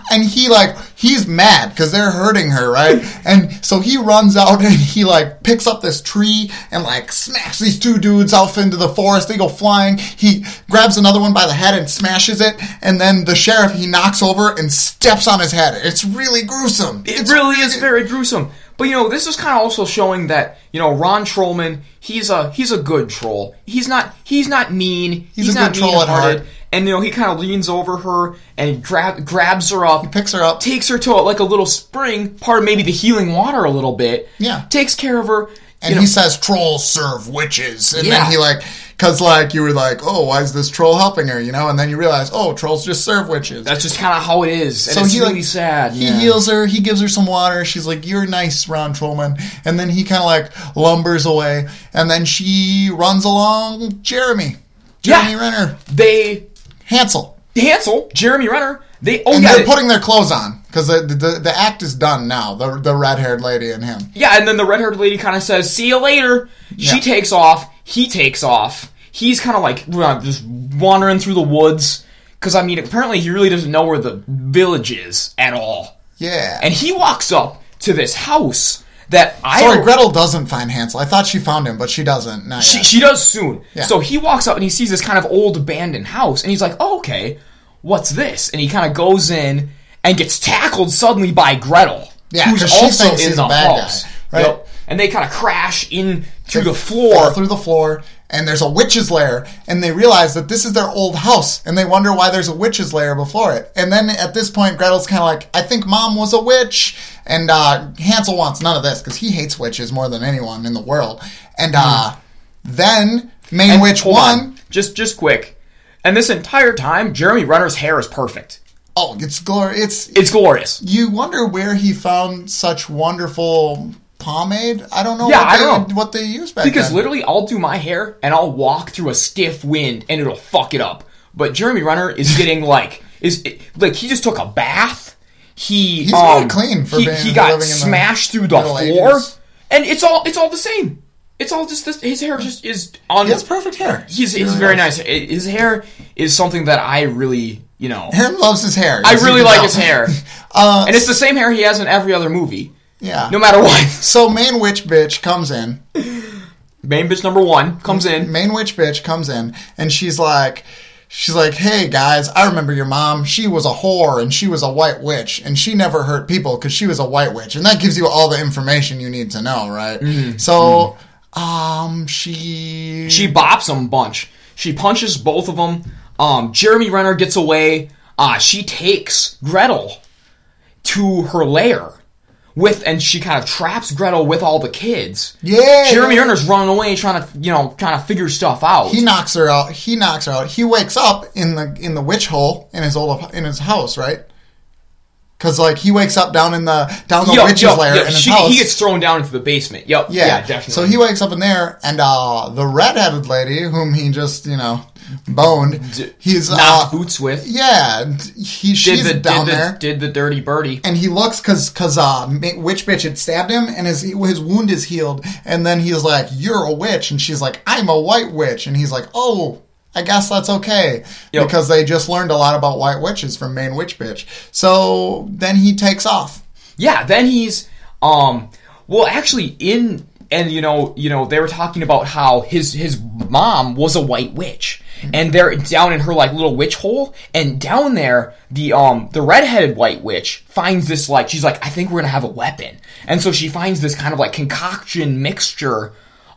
Speaker 1: and he like, he's mad because they're hurting her, right? And so he runs out and he like picks up this tree and like smacks these two dudes off into the forest. They go flying. He grabs another one by the head and smashes it, and then the sheriff he knocks over and steps on his head. It's really gruesome.
Speaker 2: It
Speaker 1: It's
Speaker 2: really is very gruesome. But you know, this is kind of also showing that you know Ron Trollman, he's a he's a good troll. He's not he's not mean. He's,
Speaker 1: a
Speaker 2: not
Speaker 1: good troll at
Speaker 2: mean-hearted.
Speaker 1: heart.
Speaker 2: And you know, he kind of leans over her and grab grabs her up, He
Speaker 1: picks her up.
Speaker 2: takes her to like a little spring, part of maybe the healing water a little bit.
Speaker 1: Yeah.
Speaker 2: takes care of her.
Speaker 1: And
Speaker 2: know,
Speaker 1: he says trolls serve witches. And
Speaker 2: Yeah.
Speaker 1: then he like, cause like you were like, oh, why is this troll helping her? You know? And then you realize, oh, trolls just serve witches.
Speaker 2: that's just kind of how it is. And
Speaker 1: So
Speaker 2: it's
Speaker 1: he
Speaker 2: really
Speaker 1: like
Speaker 2: sad.
Speaker 1: He
Speaker 2: yeah.
Speaker 1: heals her. He gives her some water. She's like, "You're nice, Ron Trollman." And then he kind of like lumbers away, and then she runs along Jeremy, Jeremy
Speaker 2: Yeah.
Speaker 1: Renner,
Speaker 2: They
Speaker 1: Hansel,
Speaker 2: Hansel, Jeremy Renner. They oh
Speaker 1: and
Speaker 2: yeah,
Speaker 1: they're putting their clothes on because the, the the act is done now. The the red haired lady and him.
Speaker 2: Yeah, and then the red haired lady kind of says, "See you later." She
Speaker 1: Yeah.
Speaker 2: takes off. He takes off. He's kind of like uh, just wandering through the woods because I mean, apparently he really doesn't know where the village is at all.
Speaker 1: Yeah.
Speaker 2: And he walks up to this house that I
Speaker 1: Sorry, Gretel doesn't find Hansel. I thought she found him, but she doesn't. Not
Speaker 2: She,
Speaker 1: yet.
Speaker 2: she does soon.
Speaker 1: Yeah.
Speaker 2: So he walks up and he sees this kind of old abandoned house, and he's like, "Oh, okay, what's this?" And he kind of goes in and gets tackled suddenly by Gretel,
Speaker 1: Yeah,
Speaker 2: who's also in
Speaker 1: he's
Speaker 2: the
Speaker 1: a bad
Speaker 2: house.
Speaker 1: guy, right?
Speaker 2: Yep. And they kind of crash in through
Speaker 1: They
Speaker 2: the
Speaker 1: fall
Speaker 2: floor.
Speaker 1: through the floor, and there's a witch's lair, and they realize that this is their old house, and they wonder why there's a witch's lair before it. And then at this point, Gretel's kind of like, "I think Mom was a witch," and uh, Hansel wants none of this because he hates witches more than anyone in the world. And uh, then main
Speaker 2: And
Speaker 1: witch one,
Speaker 2: on, just just quick. And this entire time, Jeremy Renner's hair is perfect.
Speaker 1: oh, it's glorious. It's
Speaker 2: It's glorious.
Speaker 1: you wonder where he found such wonderful pomade. I don't know.
Speaker 2: Yeah,
Speaker 1: what
Speaker 2: I
Speaker 1: they,
Speaker 2: don't know.
Speaker 1: what they used back
Speaker 2: Because
Speaker 1: then.
Speaker 2: literally, I'll do my hair and I'll walk through a stiff wind and it'll fuck it up. But Jeremy Renner is getting like is like he just took a bath. He
Speaker 1: He's
Speaker 2: um,
Speaker 1: clean for
Speaker 2: he,
Speaker 1: being-
Speaker 2: he got
Speaker 1: in the
Speaker 2: smashed through the floor,
Speaker 1: Ages.
Speaker 2: and it's all it's all the same. It's all just this. His hair just is on.
Speaker 1: he has perfect hair.
Speaker 2: He's, he's
Speaker 1: really
Speaker 2: very
Speaker 1: does.
Speaker 2: nice. His hair is something that I really you know.
Speaker 1: Aaron loves his hair.
Speaker 2: I really like his hair,
Speaker 1: Uh,
Speaker 2: and it's the same hair he has in every other movie,
Speaker 1: yeah.
Speaker 2: no matter what.
Speaker 1: So main witch bitch comes in.
Speaker 2: Main bitch number one comes in.
Speaker 1: Main witch bitch comes in, and she's like, she's like, "Hey guys, I remember your mom. She was a whore, and she was a white witch, and she never hurt people because she was a white witch, and that gives you all the information you need to know, right? So, um, she
Speaker 2: She bops them a bunch. She punches both of them. Um, Jeremy Renner gets away. Uh, she takes Gretel to her lair. With and she kind of traps Gretel with all the kids.
Speaker 1: Yeah.
Speaker 2: Jeremy Renner's running away trying to you know trying to figure stuff out.
Speaker 1: He knocks her out. He knocks her out. He wakes up in the in the witch hole in his old in his house, right? Because like he wakes up down in the down the
Speaker 2: Yo,
Speaker 1: witch's
Speaker 2: yo,
Speaker 1: lair
Speaker 2: yo,
Speaker 1: in his
Speaker 2: she-
Speaker 1: house.
Speaker 2: he gets thrown down into the basement. Yep.
Speaker 1: yeah.
Speaker 2: Yeah, definitely.
Speaker 1: So he wakes up in there, and uh the redheaded lady, whom he just you know boned, he's uh,
Speaker 2: knocked boots with.
Speaker 1: yeah, he she's
Speaker 2: Did the
Speaker 1: down
Speaker 2: did
Speaker 1: there.
Speaker 2: the, did the dirty birdie.
Speaker 1: and he looks because because uh witch bitch had stabbed him and his his wound is healed and then he's like you're a witch and she's like I'm a white witch and he's like oh I guess that's okay
Speaker 2: Yep.
Speaker 1: because they just learned a lot about white witches from main witch bitch so then he takes off
Speaker 2: Yeah, then he's um well actually in and you know, you know, they were talking about how his his mom was a white witch. And they're down in her like little witch hole and down there the um the redheaded white witch finds this like she's like I think we're to have a weapon. And so she finds this kind of like concoction mixture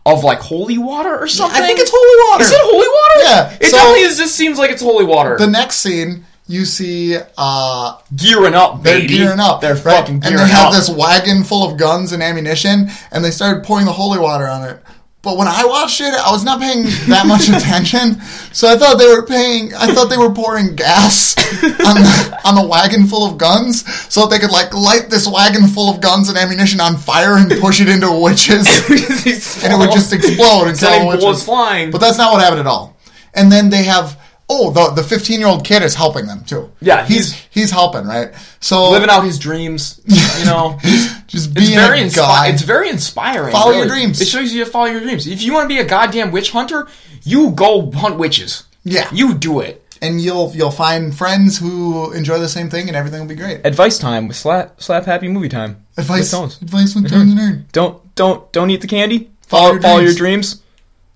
Speaker 2: of like holy water or something.
Speaker 1: I think it's holy water
Speaker 2: Is it holy water?
Speaker 1: Yeah,
Speaker 2: It
Speaker 1: so-
Speaker 2: definitely is, just seems like it's holy water.
Speaker 1: the next scene you see uh
Speaker 2: gearing up,
Speaker 1: they're
Speaker 2: baby.
Speaker 1: gearing up
Speaker 2: They're
Speaker 1: right?
Speaker 2: fucking gearing
Speaker 1: and they have
Speaker 2: up.
Speaker 1: this wagon full of guns and ammunition and they started pouring the holy water on it but when I watched it, I was not paying that much attention, so I thought they were paying. I thought they were pouring gas on the, on the wagon full of guns, so that they could like light this wagon full of guns and ammunition on fire and push it into witches, and it would just explode and kill witches.
Speaker 2: flying.
Speaker 1: But that's not what happened at all. And then they have oh the the fifteen year old kid is helping them too.
Speaker 2: Yeah,
Speaker 1: he's
Speaker 2: he's-
Speaker 1: he's helping right. So
Speaker 2: living out his dreams. You know,
Speaker 1: just
Speaker 2: it's
Speaker 1: being
Speaker 2: very
Speaker 1: a
Speaker 2: inspi-
Speaker 1: guy.
Speaker 2: It's very inspiring.
Speaker 1: Follow your dreams.
Speaker 2: It shows you to follow your dreams. If you want to be a goddamn witch hunter, you go hunt witches.
Speaker 1: Yeah.
Speaker 2: you do it.
Speaker 1: and you'll you'll find friends who enjoy the same thing, and everything will be great.
Speaker 2: Advice time with slap slap happy movie time.
Speaker 1: Advice,
Speaker 2: With
Speaker 1: advice with Tones and Hearn.
Speaker 2: Don't don't don't eat the candy.
Speaker 1: Follow
Speaker 2: Follow
Speaker 1: your
Speaker 2: follow your
Speaker 1: dreams.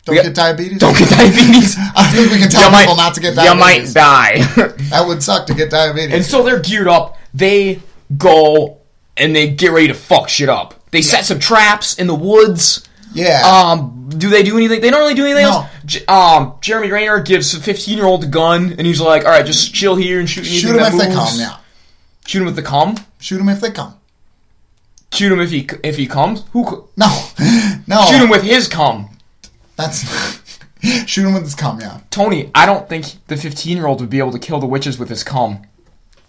Speaker 1: Don't
Speaker 2: Yeah.
Speaker 1: get diabetes.
Speaker 2: Don't get diabetes.
Speaker 1: I think we can tell you people not to get diabetes.
Speaker 2: You might die.
Speaker 1: That would suck to get diabetes.
Speaker 2: And so they're geared up. They go and they get ready to fuck shit up. They set some traps in the woods.
Speaker 1: yeah.
Speaker 2: Um, do they do anything? They don't really do anything
Speaker 1: No.
Speaker 2: else. J- um, Jeremy Renner gives a 15 year old a gun, and he's like, "All right, just chill here and shoot
Speaker 1: Shoot them if they come. Yeah.
Speaker 2: Shoot him with the cum.
Speaker 1: Shoot them if they come.
Speaker 2: Shoot him if he if he comes. Who?
Speaker 1: No. No.
Speaker 2: Shoot him with his cum.
Speaker 1: That's. shoot him with his cum. Yeah.
Speaker 2: Tony, I don't think the 15 year old would be able to kill the witches with his cum.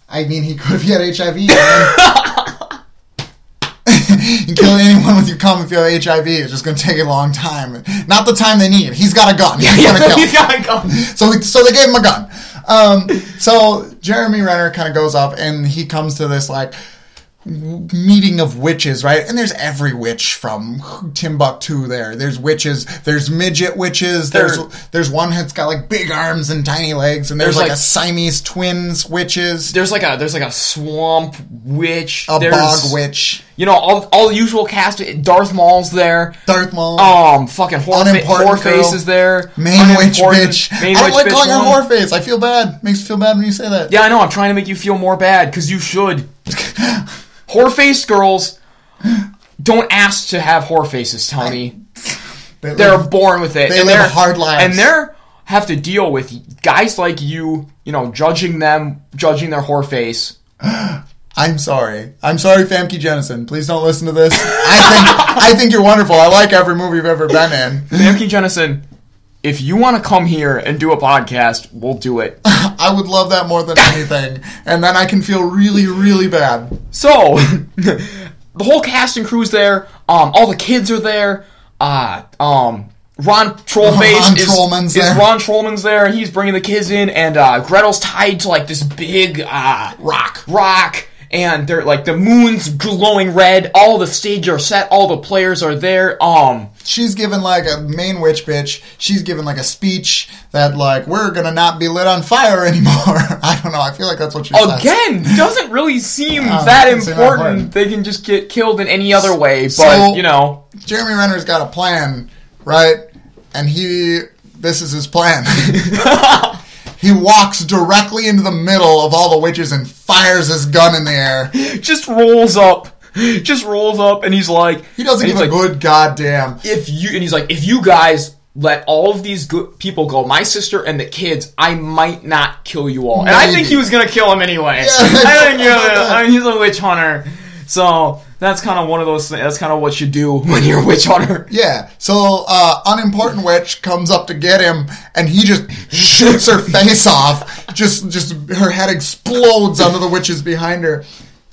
Speaker 1: I mean, he could if he had HIV. you can kill anyone with your cum if you have HIV. It's just going to take a long time. Not the time they need. He's got a gun. He's kill.
Speaker 2: he's got a gun.
Speaker 1: So, so they gave him a gun. Um, so Jeremy Renner kind of goes up and he comes to this like meeting of witches, right? And there's every witch from Timbuktu there. There's witches. There's midget witches. There's
Speaker 2: There-
Speaker 1: there's one that's got like big arms and tiny legs, and there's,
Speaker 2: There's,
Speaker 1: like,
Speaker 2: like-
Speaker 1: a Siamese twins witches,
Speaker 2: There's like a there's like a swamp witch.
Speaker 1: a
Speaker 2: there's,
Speaker 1: bog witch,
Speaker 2: You know all all the usual cast. Darth Maul's there.
Speaker 1: Darth Maul.
Speaker 2: Um, fucking
Speaker 1: Unimportant
Speaker 2: Horface is there.
Speaker 1: Main witch bitch.
Speaker 2: Main
Speaker 1: I don't like calling her whoreface. I feel bad. Makes me feel bad when you say that.
Speaker 2: Yeah, I know. I'm trying to make you feel more bad because you should. Whore-faced girls don't ask to have whore faces, Tony.
Speaker 1: They
Speaker 2: They're
Speaker 1: live-
Speaker 2: born with it.
Speaker 1: they
Speaker 2: and
Speaker 1: live
Speaker 2: they're
Speaker 1: hard lives.
Speaker 2: and they're have to deal with guys like you. You know, judging them, judging their whore face.
Speaker 1: I'm sorry. I'm sorry, Famke Janssen. Please don't listen to this. I think I think you're wonderful. I like every movie you've ever been in.
Speaker 2: Famke Janssen, if you want to come here and do a podcast, we'll do it.
Speaker 1: I would love that more than anything. And then I can feel really, really bad.
Speaker 2: So, the whole cast and crew's there. Um, all the kids are there. Uh, um, Ron Trollface
Speaker 1: Ron
Speaker 2: is,
Speaker 1: Trollman's
Speaker 2: is
Speaker 1: there.
Speaker 2: Ron Trollman's there. He's bringing the kids in, and uh, Gretel's tied to like this big uh,
Speaker 1: Rock.
Speaker 2: rock, and they're like the moon's glowing red. All the stages are set. All the players are there. Um,
Speaker 1: She's given like a main witch bitch. She's given like a speech that like we're gonna not be lit on fire anymore. I don't know. I feel like that's what she says.
Speaker 2: again, doesn't really seem
Speaker 1: No,
Speaker 2: that
Speaker 1: doesn't seem that
Speaker 2: important.
Speaker 1: important.
Speaker 2: They can just get killed in any other way, but
Speaker 1: So-
Speaker 2: you know.
Speaker 1: Jeremy Renner's got a plan, right? And he this is his plan. he walks directly into the middle of all the witches and fires his gun in the air.
Speaker 2: just rolls up, just rolls up, and he's like,
Speaker 1: He doesn't give a
Speaker 2: like,
Speaker 1: good goddamn.
Speaker 2: If you and he's like, if you guys let all of these good people go, my sister and the kids, I might not kill you all. And I think he was gonna kill him anyway.
Speaker 1: Yeah,
Speaker 2: I think
Speaker 1: I thought
Speaker 2: yeah,
Speaker 1: that.
Speaker 2: I mean, he's a witch hunter. So that's kind of one of those. things. That's kind of what you do when you're a witch hunter.
Speaker 1: Yeah. So, uh, unimportant witch comes up to get him, and he just shoots her face off. Just, just her head explodes under the witches behind her.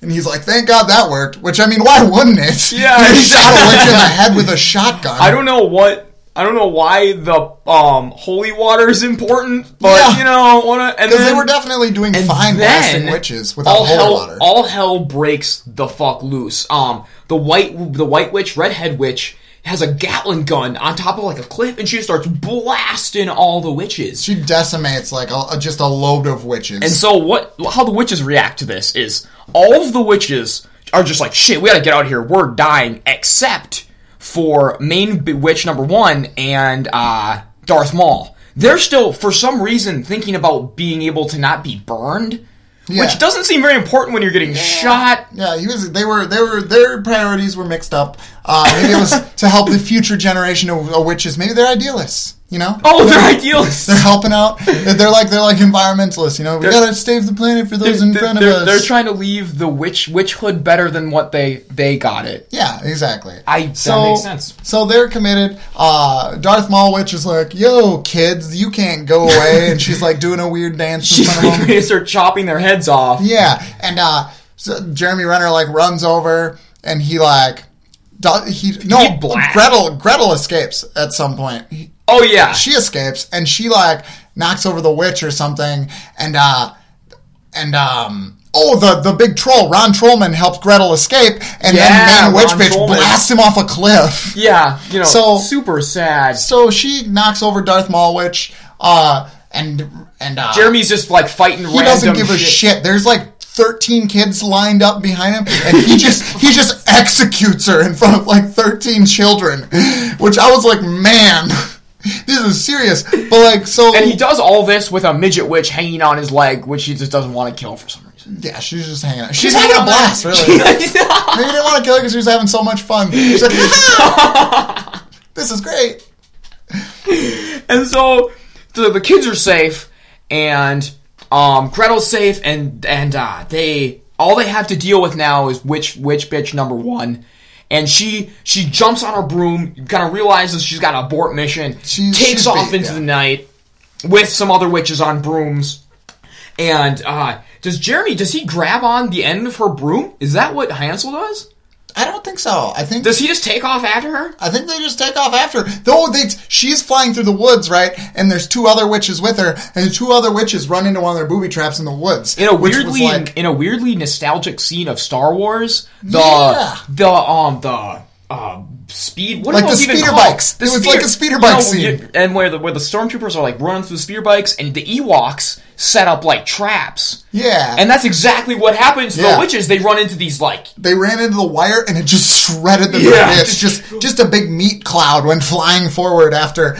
Speaker 1: And he's like, "Thank God that worked." Which I mean, why wouldn't it?
Speaker 2: Yeah.
Speaker 1: he shot a witch in the head with a shotgun.
Speaker 2: I don't know what. I don't know why the um, holy water is important, but
Speaker 1: Yeah.
Speaker 2: you know, wanna, and
Speaker 1: because they were definitely doing fine blasting witches without
Speaker 2: all
Speaker 1: holy
Speaker 2: hell,
Speaker 1: water.
Speaker 2: all hell breaks the fuck loose. Um, the white, the white witch, redhead witch, has a Gatling gun on top of like a cliff, and she starts blasting all the witches.
Speaker 1: she decimates like a, a- just a load of witches.
Speaker 2: And so what? How the witches react to this is all of the witches are just like shit. We gotta get out of here. We're dying, except for main witch number one and uh, Darth Maul. They're still, for some reason, thinking about being able to not be burned,
Speaker 1: Yeah.
Speaker 2: which doesn't seem very important when you're getting shot.
Speaker 1: Yeah, he was. They were. They were. Their priorities were mixed up. Uh, maybe it was to help the future generation of, of witches. Maybe they're idealists. You know.
Speaker 2: Oh, they're idealists.
Speaker 1: They're helping out. They're like they're like environmentalists. You know, we gotta save the planet for those in front of us.
Speaker 2: they're trying to leave the witch witchhood better than what they they got it.
Speaker 1: yeah, exactly.
Speaker 2: I- that
Speaker 1: so,
Speaker 2: makes sense.
Speaker 1: So they're committed. Uh, Darth Maul witch is like, "Yo, kids, you can't go away," and she's like doing a weird dance in
Speaker 2: She's
Speaker 1: front of
Speaker 2: like
Speaker 1: them.
Speaker 2: ready to start chopping their heads off.
Speaker 1: Yeah, and uh, so Jeremy Renner like runs over and he like he no
Speaker 2: He.
Speaker 1: Gretel Gretel escapes at some point. He-
Speaker 2: Oh yeah,
Speaker 1: she escapes and she like knocks over the witch or something and uh and um oh the the big troll Ron Trollman helps Gretel escape and
Speaker 2: Yeah,
Speaker 1: then main witch bitch
Speaker 2: Trollman.
Speaker 1: blasts him off a cliff.
Speaker 2: yeah. You know,
Speaker 1: So-
Speaker 2: super sad.
Speaker 1: So she knocks over Darth Maul witch uh and and uh
Speaker 2: Jeremy's just like fighting.
Speaker 1: he doesn't give a shit. There's like 13 kids lined up behind him, and he just he just executes her in front of like 13 children, which I was like, man, this is serious. But like, so
Speaker 2: And he does all this with a midget witch hanging on his leg, which he just doesn't want to kill for some reason.
Speaker 1: yeah, she's just hanging out. She's, having a blast, really. Maybe he didn't want to kill her because she was having so much fun. She's like, this is great.
Speaker 2: and so the, the kids are safe, and um, Gretel's safe, and and uh, they all they have to deal with now is witch witch bitch number one. And she she jumps on her broom, kind of realizes she's got an abort mission,
Speaker 1: She's-
Speaker 2: takes
Speaker 1: she's
Speaker 2: off
Speaker 1: big,
Speaker 2: into
Speaker 1: yeah.
Speaker 2: the night with some other witches on brooms. And uh, does Jeremy does he grab on the end of her broom? Is that what Hansel does?
Speaker 1: I don't think so. I think
Speaker 2: Does he just take off after her?
Speaker 1: I think they just take off after. Though they, she's flying through the woods, right? And there's two other witches with her, and the two other witches run into one of their booby traps in the woods.
Speaker 2: in a weirdly
Speaker 1: like,
Speaker 2: in a weirdly nostalgic scene of Star Wars, the
Speaker 1: Yeah.
Speaker 2: the um the uh, speed what
Speaker 1: Like the
Speaker 2: even
Speaker 1: speeder bikes.
Speaker 2: The
Speaker 1: It was like a speeder bike scene.
Speaker 2: and where the where the stormtroopers are like running through the speeder bikes, and the Ewoks set up like traps.
Speaker 1: yeah,
Speaker 2: And that's exactly what happens to
Speaker 1: Yeah.
Speaker 2: the witches. They run into these like
Speaker 1: they ran into the wire, and it just shredded them.
Speaker 2: Yeah.
Speaker 1: Yeah, it's just just a big meat cloud went flying forward after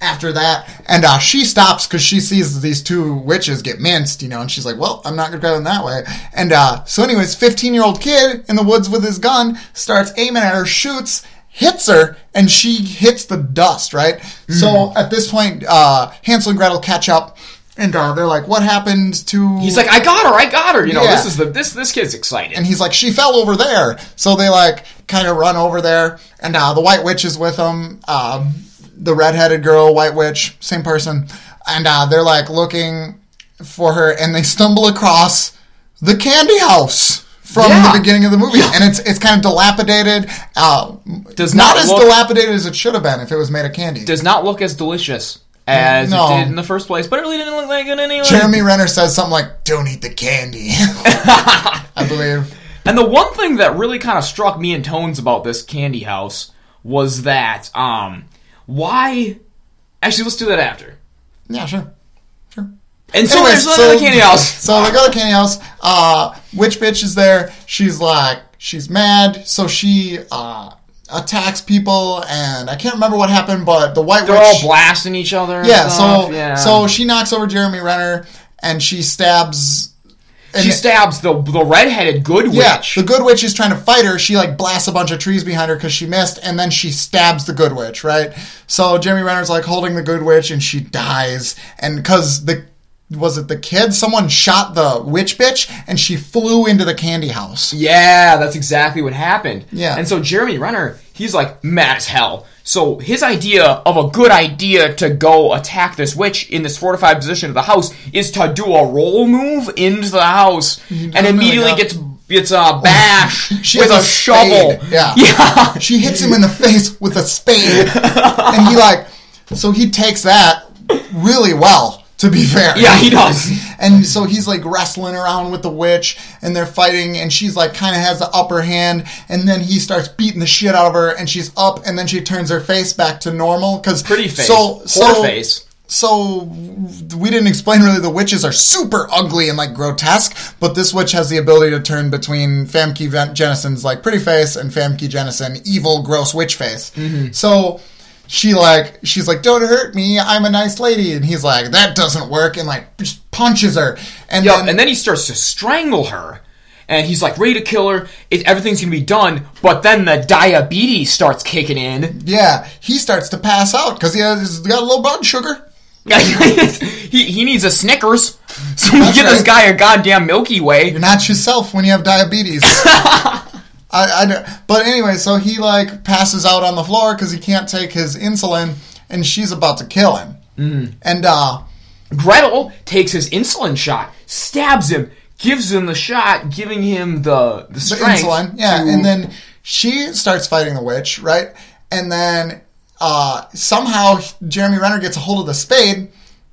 Speaker 1: after that. And uh, she stops because she sees these two witches get minced, you know, and she's like, "Well, I'm not gonna go in that way." And uh, so, anyways, 15 year old kid in the woods with his gun starts aiming at her, shoots. Hits her and she hits the dust, right? So at this point, uh, Hansel and Gretel catch up and uh, they're like, What happened to.
Speaker 2: he's like I got her, I got her. You know
Speaker 1: Yeah.
Speaker 2: this is the this this kid's excited.
Speaker 1: and he's like, she fell over there. So they like kind of run over there, and uh, the white witch is with them. Um, the redheaded girl, white witch, same person, and uh, they're like looking for her, and they stumble across the candy house from
Speaker 2: Yeah.
Speaker 1: the beginning of the movie, and it's it's kind of dilapidated. Uh,
Speaker 2: Does
Speaker 1: not,
Speaker 2: not
Speaker 1: as
Speaker 2: look-
Speaker 1: dilapidated as it should have been if it was made of candy.
Speaker 2: Does not look as delicious as
Speaker 1: No.
Speaker 2: it did in the first place, but it really didn't look like it anyway.
Speaker 1: Jeremy Renner says something like, "Don't eat the candy," I believe.
Speaker 2: And the one thing that really kind of struck me in tones about this candy house was that, um, why? Actually, let's do that after.
Speaker 1: Yeah, sure, sure.
Speaker 2: And so
Speaker 1: Anyways,
Speaker 2: there's another candy house.
Speaker 1: So they go to the candy house. Uh, witch bitch is there. She's like, she's mad. So she uh, attacks people, and I can't remember what happened, but the white
Speaker 2: They're
Speaker 1: witch.
Speaker 2: all blasting each other.
Speaker 1: yeah. So
Speaker 2: yeah.
Speaker 1: so she knocks over Jeremy Renner, and she stabs. And
Speaker 2: she stabs the the redheaded good
Speaker 1: yeah,
Speaker 2: witch.
Speaker 1: the good witch is trying to fight her. She like blasts a bunch of trees behind her because she missed, and then she stabs the good witch. Right. So Jeremy Renner's like holding the good witch, and she dies, and because the was it the kid? Someone shot the witch bitch, and she flew into the candy house.
Speaker 2: Yeah, that's exactly what happened.
Speaker 1: Yeah.
Speaker 2: And so Jeremy Renner, he's like mad as hell. So his idea of a good idea to go attack this witch in this fortified position of the house is to do a roll move into the house mm-hmm. and
Speaker 1: oh
Speaker 2: immediately gets gets uh, a bash
Speaker 1: She
Speaker 2: with
Speaker 1: has
Speaker 2: a, shovel.
Speaker 1: Yeah.
Speaker 2: Yeah.
Speaker 1: She hits him in the face with a spade, and he like, so he takes that really well. To be fair,
Speaker 2: Yeah, he does.
Speaker 1: And so he's like wrestling around with the witch, and they're fighting, and she's like kind of has the upper hand, and then he starts beating the shit out of her, and she's up, and then she turns her face back to normal because
Speaker 2: Pretty face.
Speaker 1: So
Speaker 2: Poor
Speaker 1: so
Speaker 2: face.
Speaker 1: so we didn't explain really the witches are super ugly and like grotesque, but this witch has the ability to turn between Famke Janssen's like pretty face and Famke Janssen evil gross witch face.
Speaker 2: Mm-hmm.
Speaker 1: So she like she's like don't hurt me I'm a nice lady and he's like that doesn't work and like just punches her and
Speaker 2: Yup,
Speaker 1: then
Speaker 2: and then he starts to strangle her. And he's like ready to kill her. It, everything's gonna be done. But then the diabetes starts kicking in.
Speaker 1: yeah he starts to pass out because he has he's got low blood sugar.
Speaker 2: he, he needs a Snickers. So we
Speaker 1: That's
Speaker 2: get this guy a goddamn Milky Way.
Speaker 1: You're not yourself when you have diabetes. I, I but anyway, so he like passes out on the floor because he can't take his insulin, and she's about to kill him. Mm. And uh,
Speaker 2: Gretel takes his insulin shot, stabs him, gives him the shot, giving him the the
Speaker 1: the
Speaker 2: strength.
Speaker 1: insulin, yeah,
Speaker 2: to-
Speaker 1: and then she starts fighting the witch, right? And then uh, somehow Jeremy Renner gets a hold of the spade.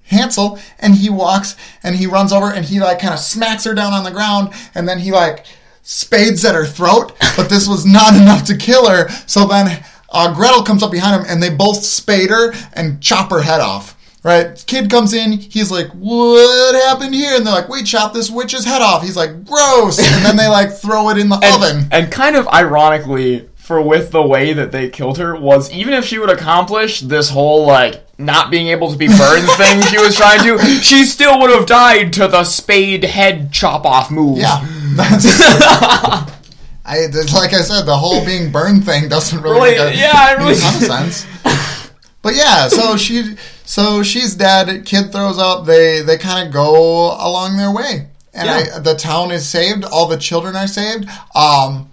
Speaker 1: Hansel and he walks and he runs over and he like kind of smacks her down on the ground and then he like spades at her throat but this was not enough to kill her. So then uh, Gretel comes up behind him and they both spade her and chop her head off right? Kid comes in he's like what happened here? And they're like we chopped this witch's head off. He's like gross. And then they like throw it in the oven.
Speaker 2: and kind of ironically, for with the way that they killed her, was even if she would accomplish this whole like not being able to be burned thing she was trying to, she still would have died to the spade head chop off move.
Speaker 1: Yeah. I like I said, the whole being burned thing doesn't really,
Speaker 2: Really-
Speaker 1: make a,
Speaker 2: yeah,
Speaker 1: make
Speaker 2: really-
Speaker 1: ton of sense. But yeah, so she, so she's dead. Kid throws up. They they kind of go along their way, and
Speaker 2: Yeah.
Speaker 1: I, the town is saved. All the children are saved. Um,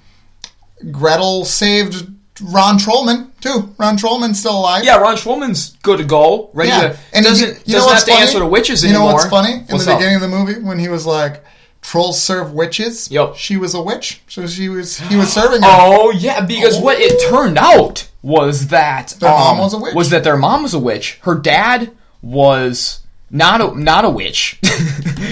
Speaker 1: Gretel saved Ron Trollman too. Ron Trollman's still alive.
Speaker 2: Yeah, Ron Schwolman's good to go, ready
Speaker 1: Yeah,
Speaker 2: to.
Speaker 1: and
Speaker 2: doesn't
Speaker 1: you, you know
Speaker 2: doesn't
Speaker 1: what's
Speaker 2: have to
Speaker 1: funny?
Speaker 2: answer to witches anymore.
Speaker 1: you know what's funny in
Speaker 2: What's
Speaker 1: the
Speaker 2: up?
Speaker 1: beginning of the movie when he was like, "Trolls serve witches."
Speaker 2: Yep.
Speaker 1: She was a witch, so she was he was serving her.
Speaker 2: Oh yeah, because what it turned out was that
Speaker 1: Their mom
Speaker 2: um,
Speaker 1: was a witch?
Speaker 2: Was that their mom was a witch? Her dad was not a not a witch.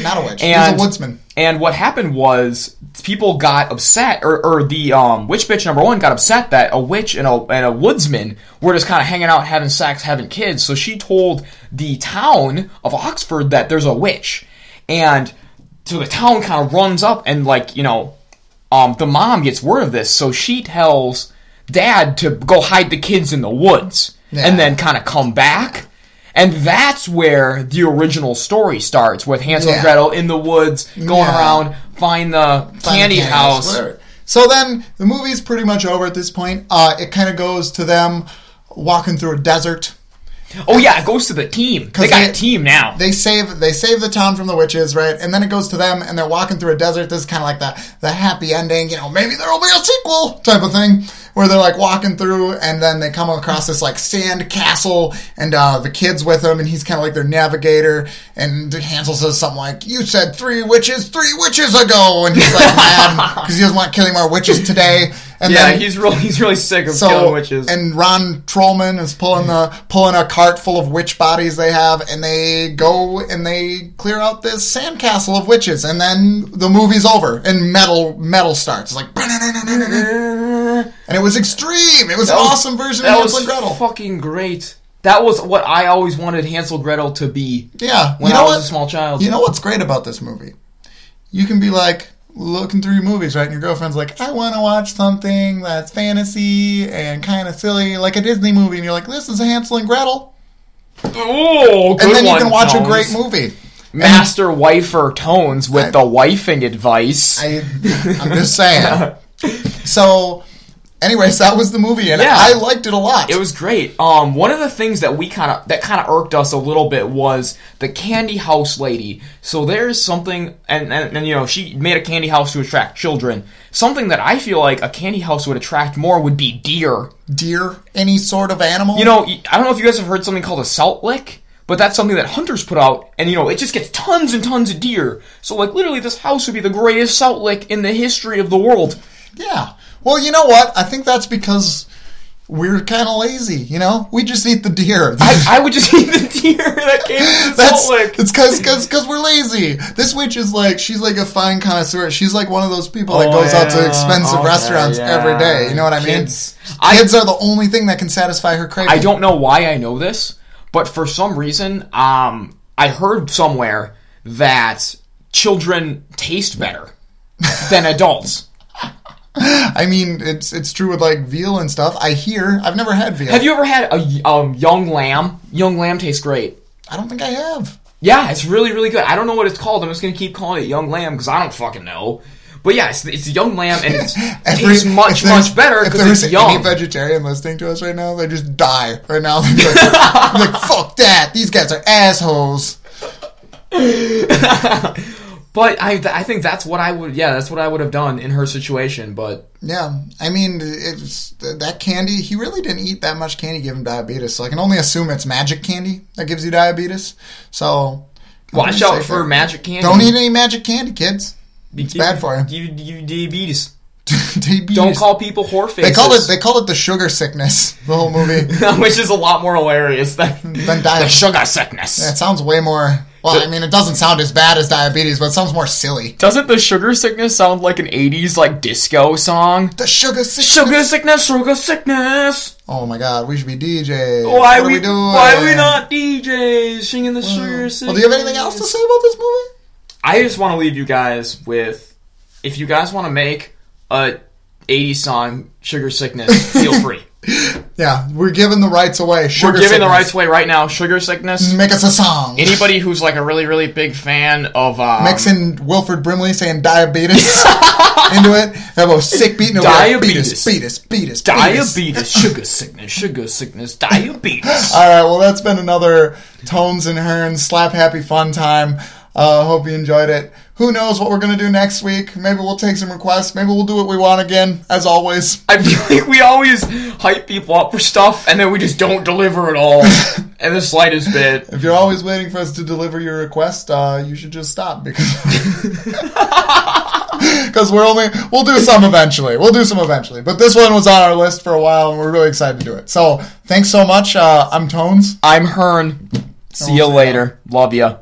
Speaker 1: Not a witch.
Speaker 2: And-
Speaker 1: He's a woodsman.
Speaker 2: And what happened was people got upset, or, or the um, witch bitch number one got upset that a witch and a, and a woodsman were just kind of hanging out, having sex, having kids. So she told the town of Augsburg that there's a witch, and so the town kind of runs up and like you know, um, the mom gets word of this, so she tells dad to go hide the kids in the woods,
Speaker 1: Yeah.
Speaker 2: and then kind of come back. And that's where the original story starts, with Hansel and Gretel in the woods, going
Speaker 1: Yeah.
Speaker 2: around, find the
Speaker 1: Find
Speaker 2: candy house.
Speaker 1: whatever. So then the movie's pretty much over at this point. Uh, it kind of goes to them walking through a desert.
Speaker 2: Oh yeah, it goes to the team. They got
Speaker 1: they-
Speaker 2: a team now.
Speaker 1: They save they save the town from the witches, right? And then it goes to them, and they're walking through a desert. This is kind of like the the happy ending, you know. Maybe there will be a sequel type of thing, where they're like walking through, and then they come across this like sand castle, and uh, the kid's with them, and he's kind of like their navigator. And Hansel says something like, "You said three witches three witches ago," and he's like mad because he doesn't want killing kill more witches today. And
Speaker 2: yeah,
Speaker 1: then
Speaker 2: he's really he's really sick of
Speaker 1: so
Speaker 2: killing witches.
Speaker 1: and Ron Trollman is pulling the pulling a cart full of witch bodies they have, and they go and they clear out this sandcastle of witches, and then the movie's over and metal metal starts. It's like and it was extreme. It was an
Speaker 2: was-
Speaker 1: awesome version of Hansel and Gretel.
Speaker 2: fucking great. That was what I always wanted Hansel Gretel to be
Speaker 1: yeah,
Speaker 2: when
Speaker 1: you know
Speaker 2: I was
Speaker 1: what?
Speaker 2: a small child.
Speaker 1: You know what's great about this movie? You can be like looking through your movies, right? And your girlfriend's like, I want to watch something that's fantasy and kind of silly, like a Disney movie. And you're like, this is Hansel and Gretel.
Speaker 2: oh, good
Speaker 1: and then you can watch a great movie.
Speaker 2: Master wifer tones with
Speaker 1: I-
Speaker 2: the wifing advice.
Speaker 1: I, I'm just saying. So anyways, that was the movie, and
Speaker 2: Yeah.
Speaker 1: I liked it a lot.
Speaker 2: It was great. Um, one of the things that we kind of that kind of irked us a little bit was the candy house lady. So there's something, and, and and you know she made a candy house to attract children. Something that I feel like a candy house would attract more would be deer.
Speaker 1: deer, any sort of animal.
Speaker 2: You know, I don't know if you guys have heard something called a salt lick, but that's something that hunters put out, and you know, it just gets tons and tons of deer. So like literally, this house would be the greatest salt lick in the history of the world.
Speaker 1: Yeah. Well, you know what? I think that's because we're kind of lazy. You know, we just eat the deer.
Speaker 2: I, I would just eat the deer that came the
Speaker 1: That's
Speaker 2: salt
Speaker 1: it's because because we're lazy. This witch is like she's like a fine connoisseur. She's like one of those people that
Speaker 2: Oh,
Speaker 1: goes out to
Speaker 2: yeah.
Speaker 1: expensive
Speaker 2: Okay,
Speaker 1: restaurants
Speaker 2: yeah.
Speaker 1: every day. You know what I mean?
Speaker 2: Kids. I-
Speaker 1: Kids are the only thing that can satisfy her craving.
Speaker 2: I don't know why I know this, but for some reason, um, I heard somewhere that children taste better than adults.
Speaker 1: I mean, it's it's true with like veal and stuff. I hear. I've never had veal.
Speaker 2: Have you ever had a um, young lamb? Young lamb tastes great.
Speaker 1: I don't think I have.
Speaker 2: Yeah, it's really, really good. I don't know what it's called. I'm just gonna keep calling it young lamb because I don't fucking know. But yeah, it's, it's young lamb and it's,
Speaker 1: Every-
Speaker 2: tastes much, much better because
Speaker 1: there's
Speaker 2: it's
Speaker 1: any vegetarian listening to us right now, they just die right now. They're like, like, fuck that. These guys are assholes.
Speaker 2: But I, I think that's what I would. Yeah, that's what I would have done in her situation. But
Speaker 1: Yeah, I mean, it's that candy. He really didn't eat that much candy, give him diabetes. So I can only assume it's magic candy that gives you diabetes. So
Speaker 2: watch out for
Speaker 1: there.
Speaker 2: magic candy.
Speaker 1: Don't eat any magic candy, kids. It's bad for you.
Speaker 2: Give you diabetes.
Speaker 1: diabetes.
Speaker 2: Don't call people whore faces.
Speaker 1: They call it. They call it the sugar sickness. The whole movie.
Speaker 2: which is a lot more hilarious than
Speaker 1: Than
Speaker 2: the
Speaker 1: diabetes.
Speaker 2: sugar sickness.
Speaker 1: It sounds way more. Well, I mean, it doesn't sound as bad as diabetes, but it sounds more silly.
Speaker 2: Doesn't the sugar sickness sound like an '80s like disco song?
Speaker 1: The sugar sickness.
Speaker 2: Sugar sickness, sugar sickness.
Speaker 1: Oh my god, we should be DJs.
Speaker 2: Why
Speaker 1: what
Speaker 2: we,
Speaker 1: are we doing?
Speaker 2: why are we not DJs singing the sugar sickness?
Speaker 1: Well, do you have anything else to say about this movie?
Speaker 2: I just want to leave you guys with, if you guys want to make a '80s song, "Sugar Sickness," feel free.
Speaker 1: Yeah, we're giving the rights away. Sugar
Speaker 2: We're giving the rights away right now. "Sugar Sickness."
Speaker 1: Make us a song.
Speaker 2: Anybody who's like a really, really big fan of um,
Speaker 1: Mix in Wilford Brimley saying diabetes into it. Have a sick beat. No,
Speaker 2: Diabetes.
Speaker 1: Beatus, beatus, beatus.
Speaker 2: diabetes, sugar sickness, sugar sickness, diabetes.
Speaker 1: All right, well, that's been another Tones and Hearns slap happy fun time. Uh, hope you enjoyed it. Who knows what we're gonna do next week? Maybe we'll take some requests. Maybe we'll do what we want again, as always.
Speaker 2: I feel like we always hype people up for stuff and then we just don't deliver at all in the slightest bit.
Speaker 1: If you're always waiting for us to deliver your request, uh, you should just stop because because we're only we'll do some eventually. We'll do some eventually, but this one was on our list for a while, and we're really excited to do it. So thanks so much. Uh, I'm Tones.
Speaker 2: I'm Hearn. See you later. Love ya.